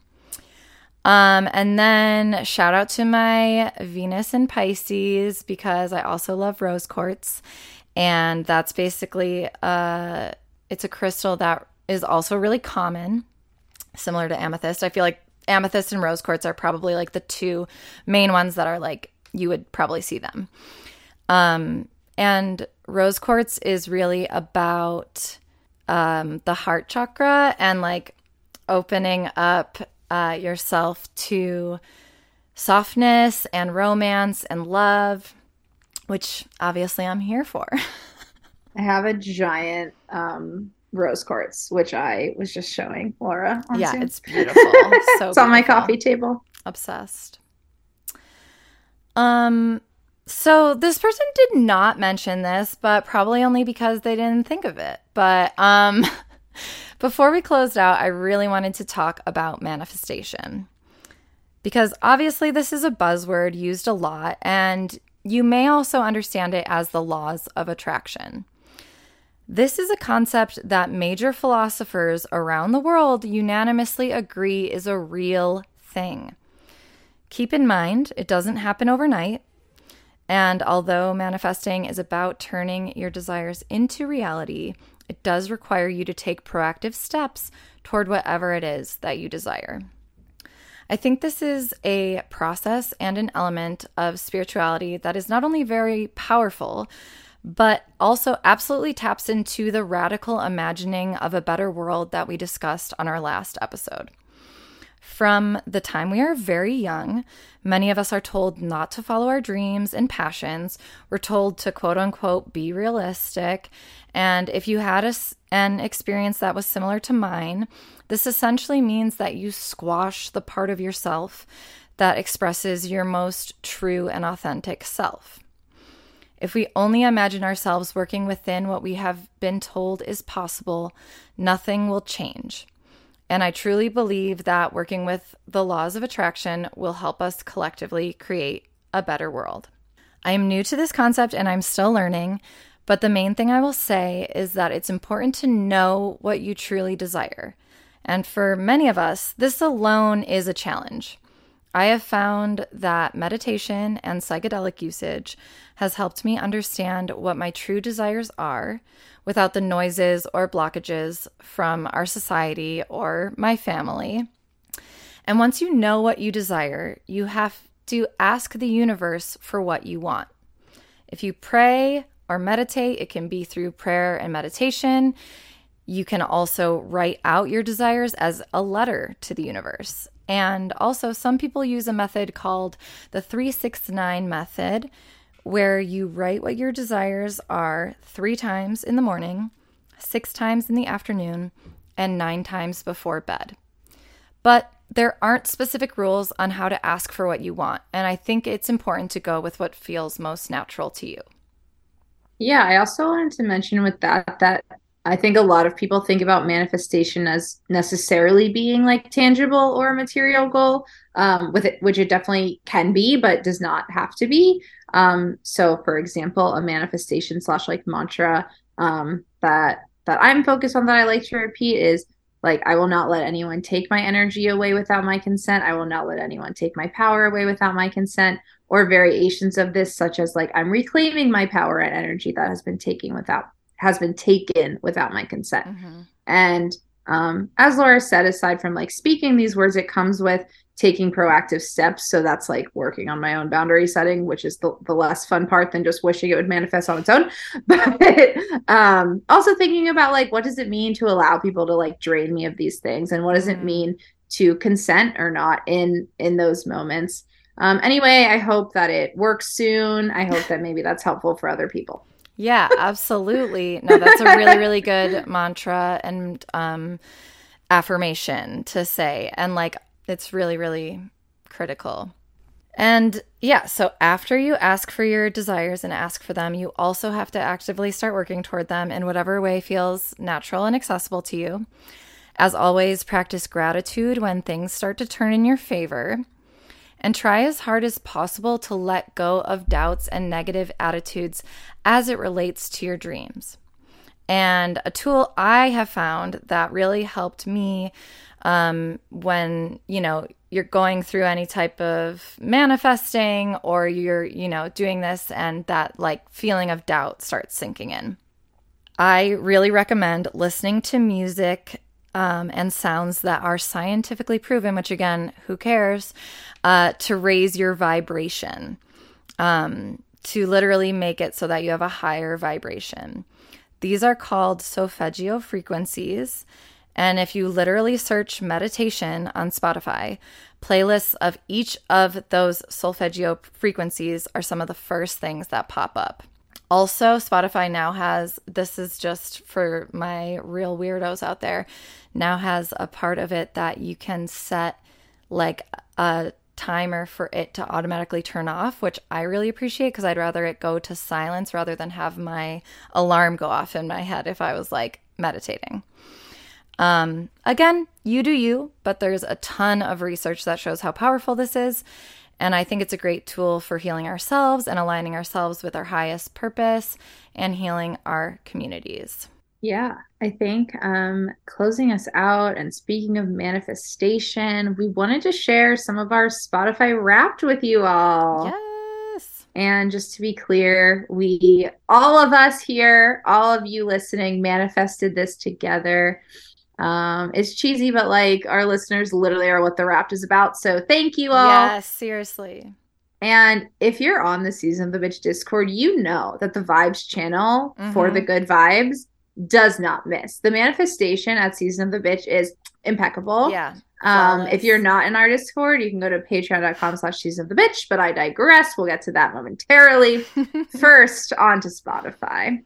Um, and then shout out to my Venus and Pisces because I also love rose quartz. And that's basically uh it's a crystal that is also really common similar to amethyst. I feel like amethyst and rose quartz are probably like the two main ones that are like you would probably see them. Um, and rose quartz is really about um, the heart chakra and like opening up uh, yourself to softness and romance and love, which obviously I'm here for. I have a giant um, rose quartz, which I was just showing Laura. yeah, Zoom. it's beautiful. So it's beautiful. on my coffee table. Obsessed. Um, so this person did not mention this, but probably only because they didn't think of it. But um, before we closed out, I really wanted to talk about manifestation. Because obviously, this is a buzzword used a lot, and you may also understand it as the laws of attraction. This is a concept that major philosophers around the world unanimously agree is a real thing. Keep in mind, it doesn't happen overnight. And although manifesting is about turning your desires into reality, it does require you to take proactive steps toward whatever it is that you desire. I think this is a process and an element of spirituality that is not only very powerful, but also absolutely taps into the radical imagining of a better world that we discussed on our last episode. From the time we are very young, many of us are told not to follow our dreams and passions. We're told to quote unquote be realistic. And if you had a, an experience that was similar to mine, this essentially means that you squash the part of yourself that expresses your most true and authentic self. If we only imagine ourselves working within what we have been told is possible, nothing will change. And I truly believe that working with the laws of attraction will help us collectively create a better world. I am new to this concept and I'm still learning, but the main thing I will say is that it's important to know what you truly desire. And for many of us, this alone is a challenge. I have found that meditation and psychedelic usage has helped me understand what my true desires are without the noises or blockages from our society or my family. And once you know what you desire, you have to ask the universe for what you want. If you pray or meditate, it can be through prayer and meditation. You can also write out your desires as a letter to the universe. And also, some people use a method called the 369 method, where you write what your desires are three times in the morning, six times in the afternoon, and nine times before bed. But there aren't specific rules on how to ask for what you want, and I think it's important to go with what feels most natural to you. Yeah, I also wanted to mention with that that I think a lot of people think about manifestation as necessarily being like tangible or a material goal, um, with it, which it definitely can be, but does not have to be. Um, so, for example, a manifestation slash like mantra um, that that I'm focused on that I like to repeat is like I will not let anyone take my energy away without my consent. I will not let anyone take my power away without my consent. Or variations of this, such as like I'm reclaiming my power and energy that has been taken without has been taken without my consent. Mm-hmm. And um, as Laura said, aside from like speaking these words, it comes with taking proactive steps. So that's like working on my own boundary setting, which is the, the less fun part than just wishing it would manifest on its own. But um, also thinking about like, what does it mean to allow people to like drain me of these things? And what does it mm-hmm. mean to consent or not in in those moments? Um, anyway, I hope that it works soon. I hope that maybe that's helpful for other people. Yeah, absolutely. No, that's a really, really good mantra and um, affirmation to say. And like, it's really, really critical. And yeah, so after you ask for your desires and ask for them, you also have to actively start working toward them in whatever way feels natural and accessible to you. As always, practice gratitude when things start to turn in your favor and try as hard as possible to let go of doubts and negative attitudes as it relates to your dreams. And a tool I have found that really helped me um, when, you know, you're going through any type of manifesting or you're, you know, doing this and that like feeling of doubt starts sinking in. I really recommend listening to music um, and sounds that are scientifically proven, which again, who cares, uh, to raise your vibration, um, to literally make it so that you have a higher vibration. These are called solfeggio frequencies. And if you literally search meditation on Spotify, playlists of each of those solfeggio frequencies are some of the first things that pop up. Also, Spotify now has this is just for my real weirdos out there, now has a part of it that you can set like a timer for it to automatically turn off, which I really appreciate because I'd rather it go to silence rather than have my alarm go off in my head if I was like meditating. Um, again, you do you, but there's a ton of research that shows how powerful this is. And I think it's a great tool for healing ourselves and aligning ourselves with our highest purpose and healing our communities. Yeah, I think um, closing us out and speaking of manifestation, we wanted to share some of our Spotify wrapped with you all. Yes. And just to be clear, we, all of us here, all of you listening, manifested this together. Um, it's cheesy, but like our listeners literally are what the Wrapped is about. So thank you all. Yes, seriously. And if you're on the Season of the Bitch Discord, you know that the Vibes channel for Mhm. the good vibes does not miss. The manifestation at Season of the Bitch is impeccable. Yeah. Um, if you're not in our Discord, you can go to patreon.com slash season of the bitch, but I digress. We'll get to that momentarily. First, on to Spotify.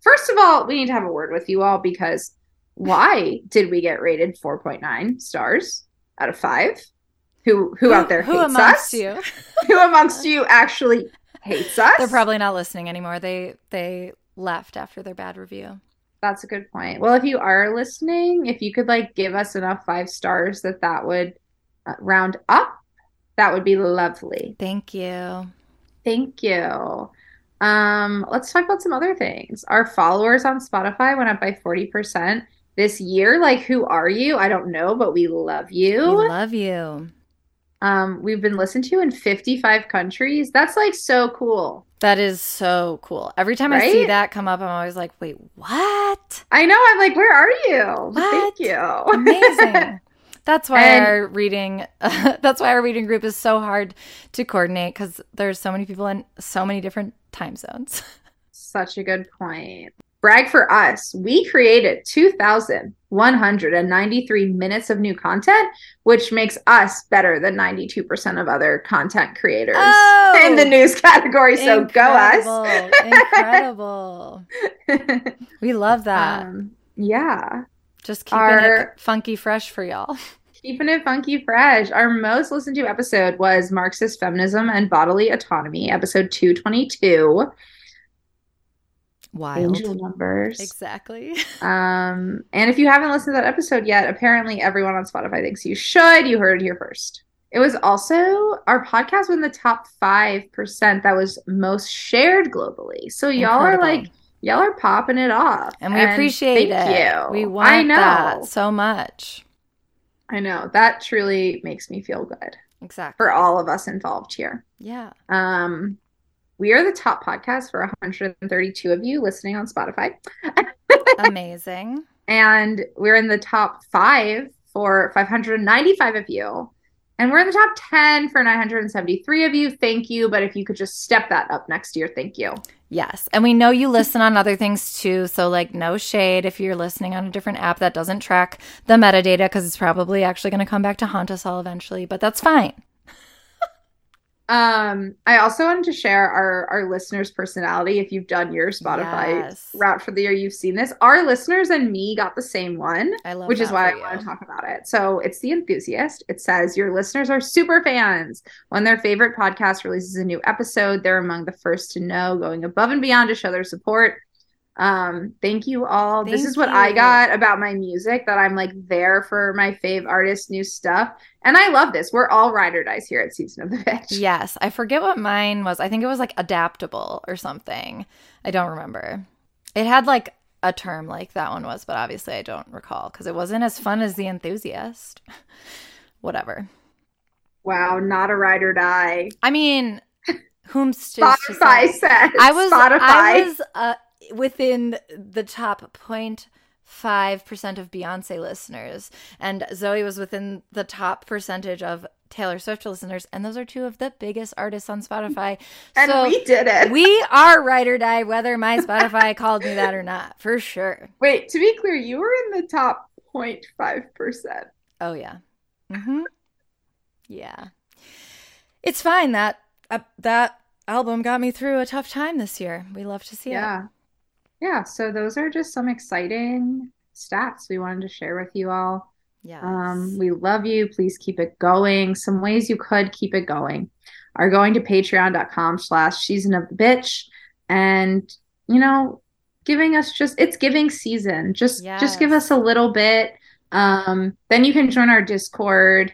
First of all, we need to have a word with you all because why did we get rated 4.9 stars out of five? Who who, out there Who hates amongst us? you? Who amongst you actually hates us? They're probably not listening anymore. They they left after their bad review. That's a good point. Well, if you are listening, if you could like give us enough five stars that that would uh, round up, that would be lovely. Thank you. Thank you. Um, let's talk about some other things. Our followers on Spotify went up by 40% this year. Like, who are you? I don't know, but we love you. We love you. Um, we've been listened to in 55 countries. That's like so cool. That is so cool. Every time I see that come up, I'm always like, wait, what? I know. I'm like, where are you? Thank What? you. Amazing. That's why And- our reading that's why our reading group is so hard to coordinate because there's so many people in so many different time zones. Such a good point. Brag for us. We created 2,193 minutes of new content, which makes us better than 92% of other content creators Oh! in the news category. So go us. Incredible. We love that. um, yeah. Just keeping our- it funky fresh for y'all. Keeping it funky fresh. Our most listened to episode was Marxist Feminism and Bodily Autonomy, episode 222. Wild. Angel numbers. Exactly. Um, and if you haven't listened to that episode yet, apparently everyone on Spotify thinks you should. You heard it here first. It was also our podcast was in the top five percent that was most shared globally. So y'all are like y'all are popping it off, And we appreciate thank it. You. We want I know. that so much. I know that truly makes me feel good Exactly. for all of us involved here. Yeah. Um, we are the top podcast for 132 of you listening on Spotify. Amazing. and we're in the top five for 595 of you. And we're in the top 10 for 973 of you. Thank you. But if you could just step that up next year, thank you. Yes. And we know you listen on other things too. So, like, no shade if you're listening on a different app that doesn't track the metadata because it's probably actually going to come back to haunt us all eventually, but that's fine. Um, I also wanted to share our our listeners' personality. If you've done your Spotify Yes. route for the year, you've seen this. Our listeners and me got the same one. I love which is why I want to talk about it. So it's the enthusiast. It says your listeners are super fans. When their favorite podcast releases a new episode, they're among the first to know, going above and beyond to show their support. Um, thank you all. this is what I got about my music that I'm like there for my fave artists, new stuff. And I love this. We're all ride or dies here at Season of the Bitch. Yes. I forget what mine was. I think it was like adaptable or something. I don't remember. It had like a term like that one was, but obviously I don't recall because it wasn't as fun as The Enthusiast. Whatever. Wow, not a ride or die. I mean, whom's Spotify says I was Spotify. I was uh, within the top 0.5 percent of Beyonce listeners, and Zoe was within the top percentage of Taylor Swift listeners, and those are two of the biggest artists on Spotify. and so we did it. we are ride or die, whether my Spotify called me that or not, for sure. Wait, to be clear, you were in the top 0.5%. Oh yeah, hmm yeah. It's fine that uh, that album got me through a tough time this year. We love to see it. Yeah. Yeah. So those are just some exciting stats we wanted to share with you all. Yeah. Um, we love you. Please keep it going. Some ways you could keep it going are going to patreon.com slash season of the bitch and you know, giving us just it's giving season. Just just give us a little bit. Um, then you can join our Discord.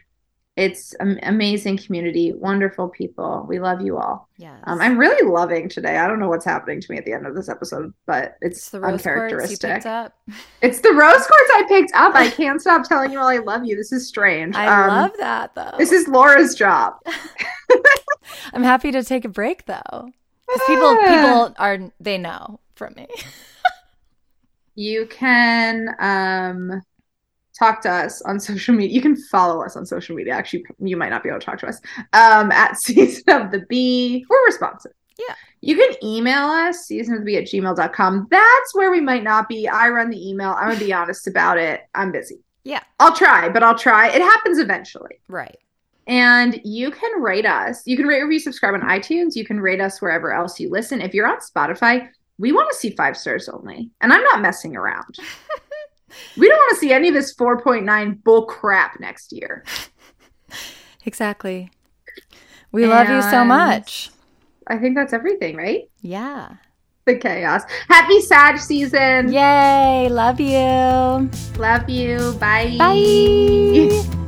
It's an amazing community, wonderful people. We love you all. yes. Um, I'm really loving today. I don't know what's happening to me at the end of this episode, but it's, It's the rose uncharacteristic. picked up. It's the rose quartz I picked up. I can't stop telling you all I love you. This is strange. I Um, love that though. This is Laura's job. I'm happy to take a break though, because people Ah. people are they know from me. You can um talk to us on social media. You can follow us on social media. Actually, you might not be able to talk to us um, at Season of the Bee. We're responsive. Yeah. You can email us, season of the bee at gmail.com. That's where we might not be. I run the email. I'm going to be honest about it. I'm busy. Yeah. I'll try, but I'll try. It happens eventually. Right. And you can rate us. You can rate, review, subscribe on iTunes. You can rate us wherever else you listen. If you're on Spotify, we want to see five stars only. And I'm not messing around. we don't want to see any of this 4.9 bull crap next year. Exactly. We love you so much. I think that's everything, right? Yeah. The chaos. Happy Sag season. Yay. Love you. Love you. Bye. Bye.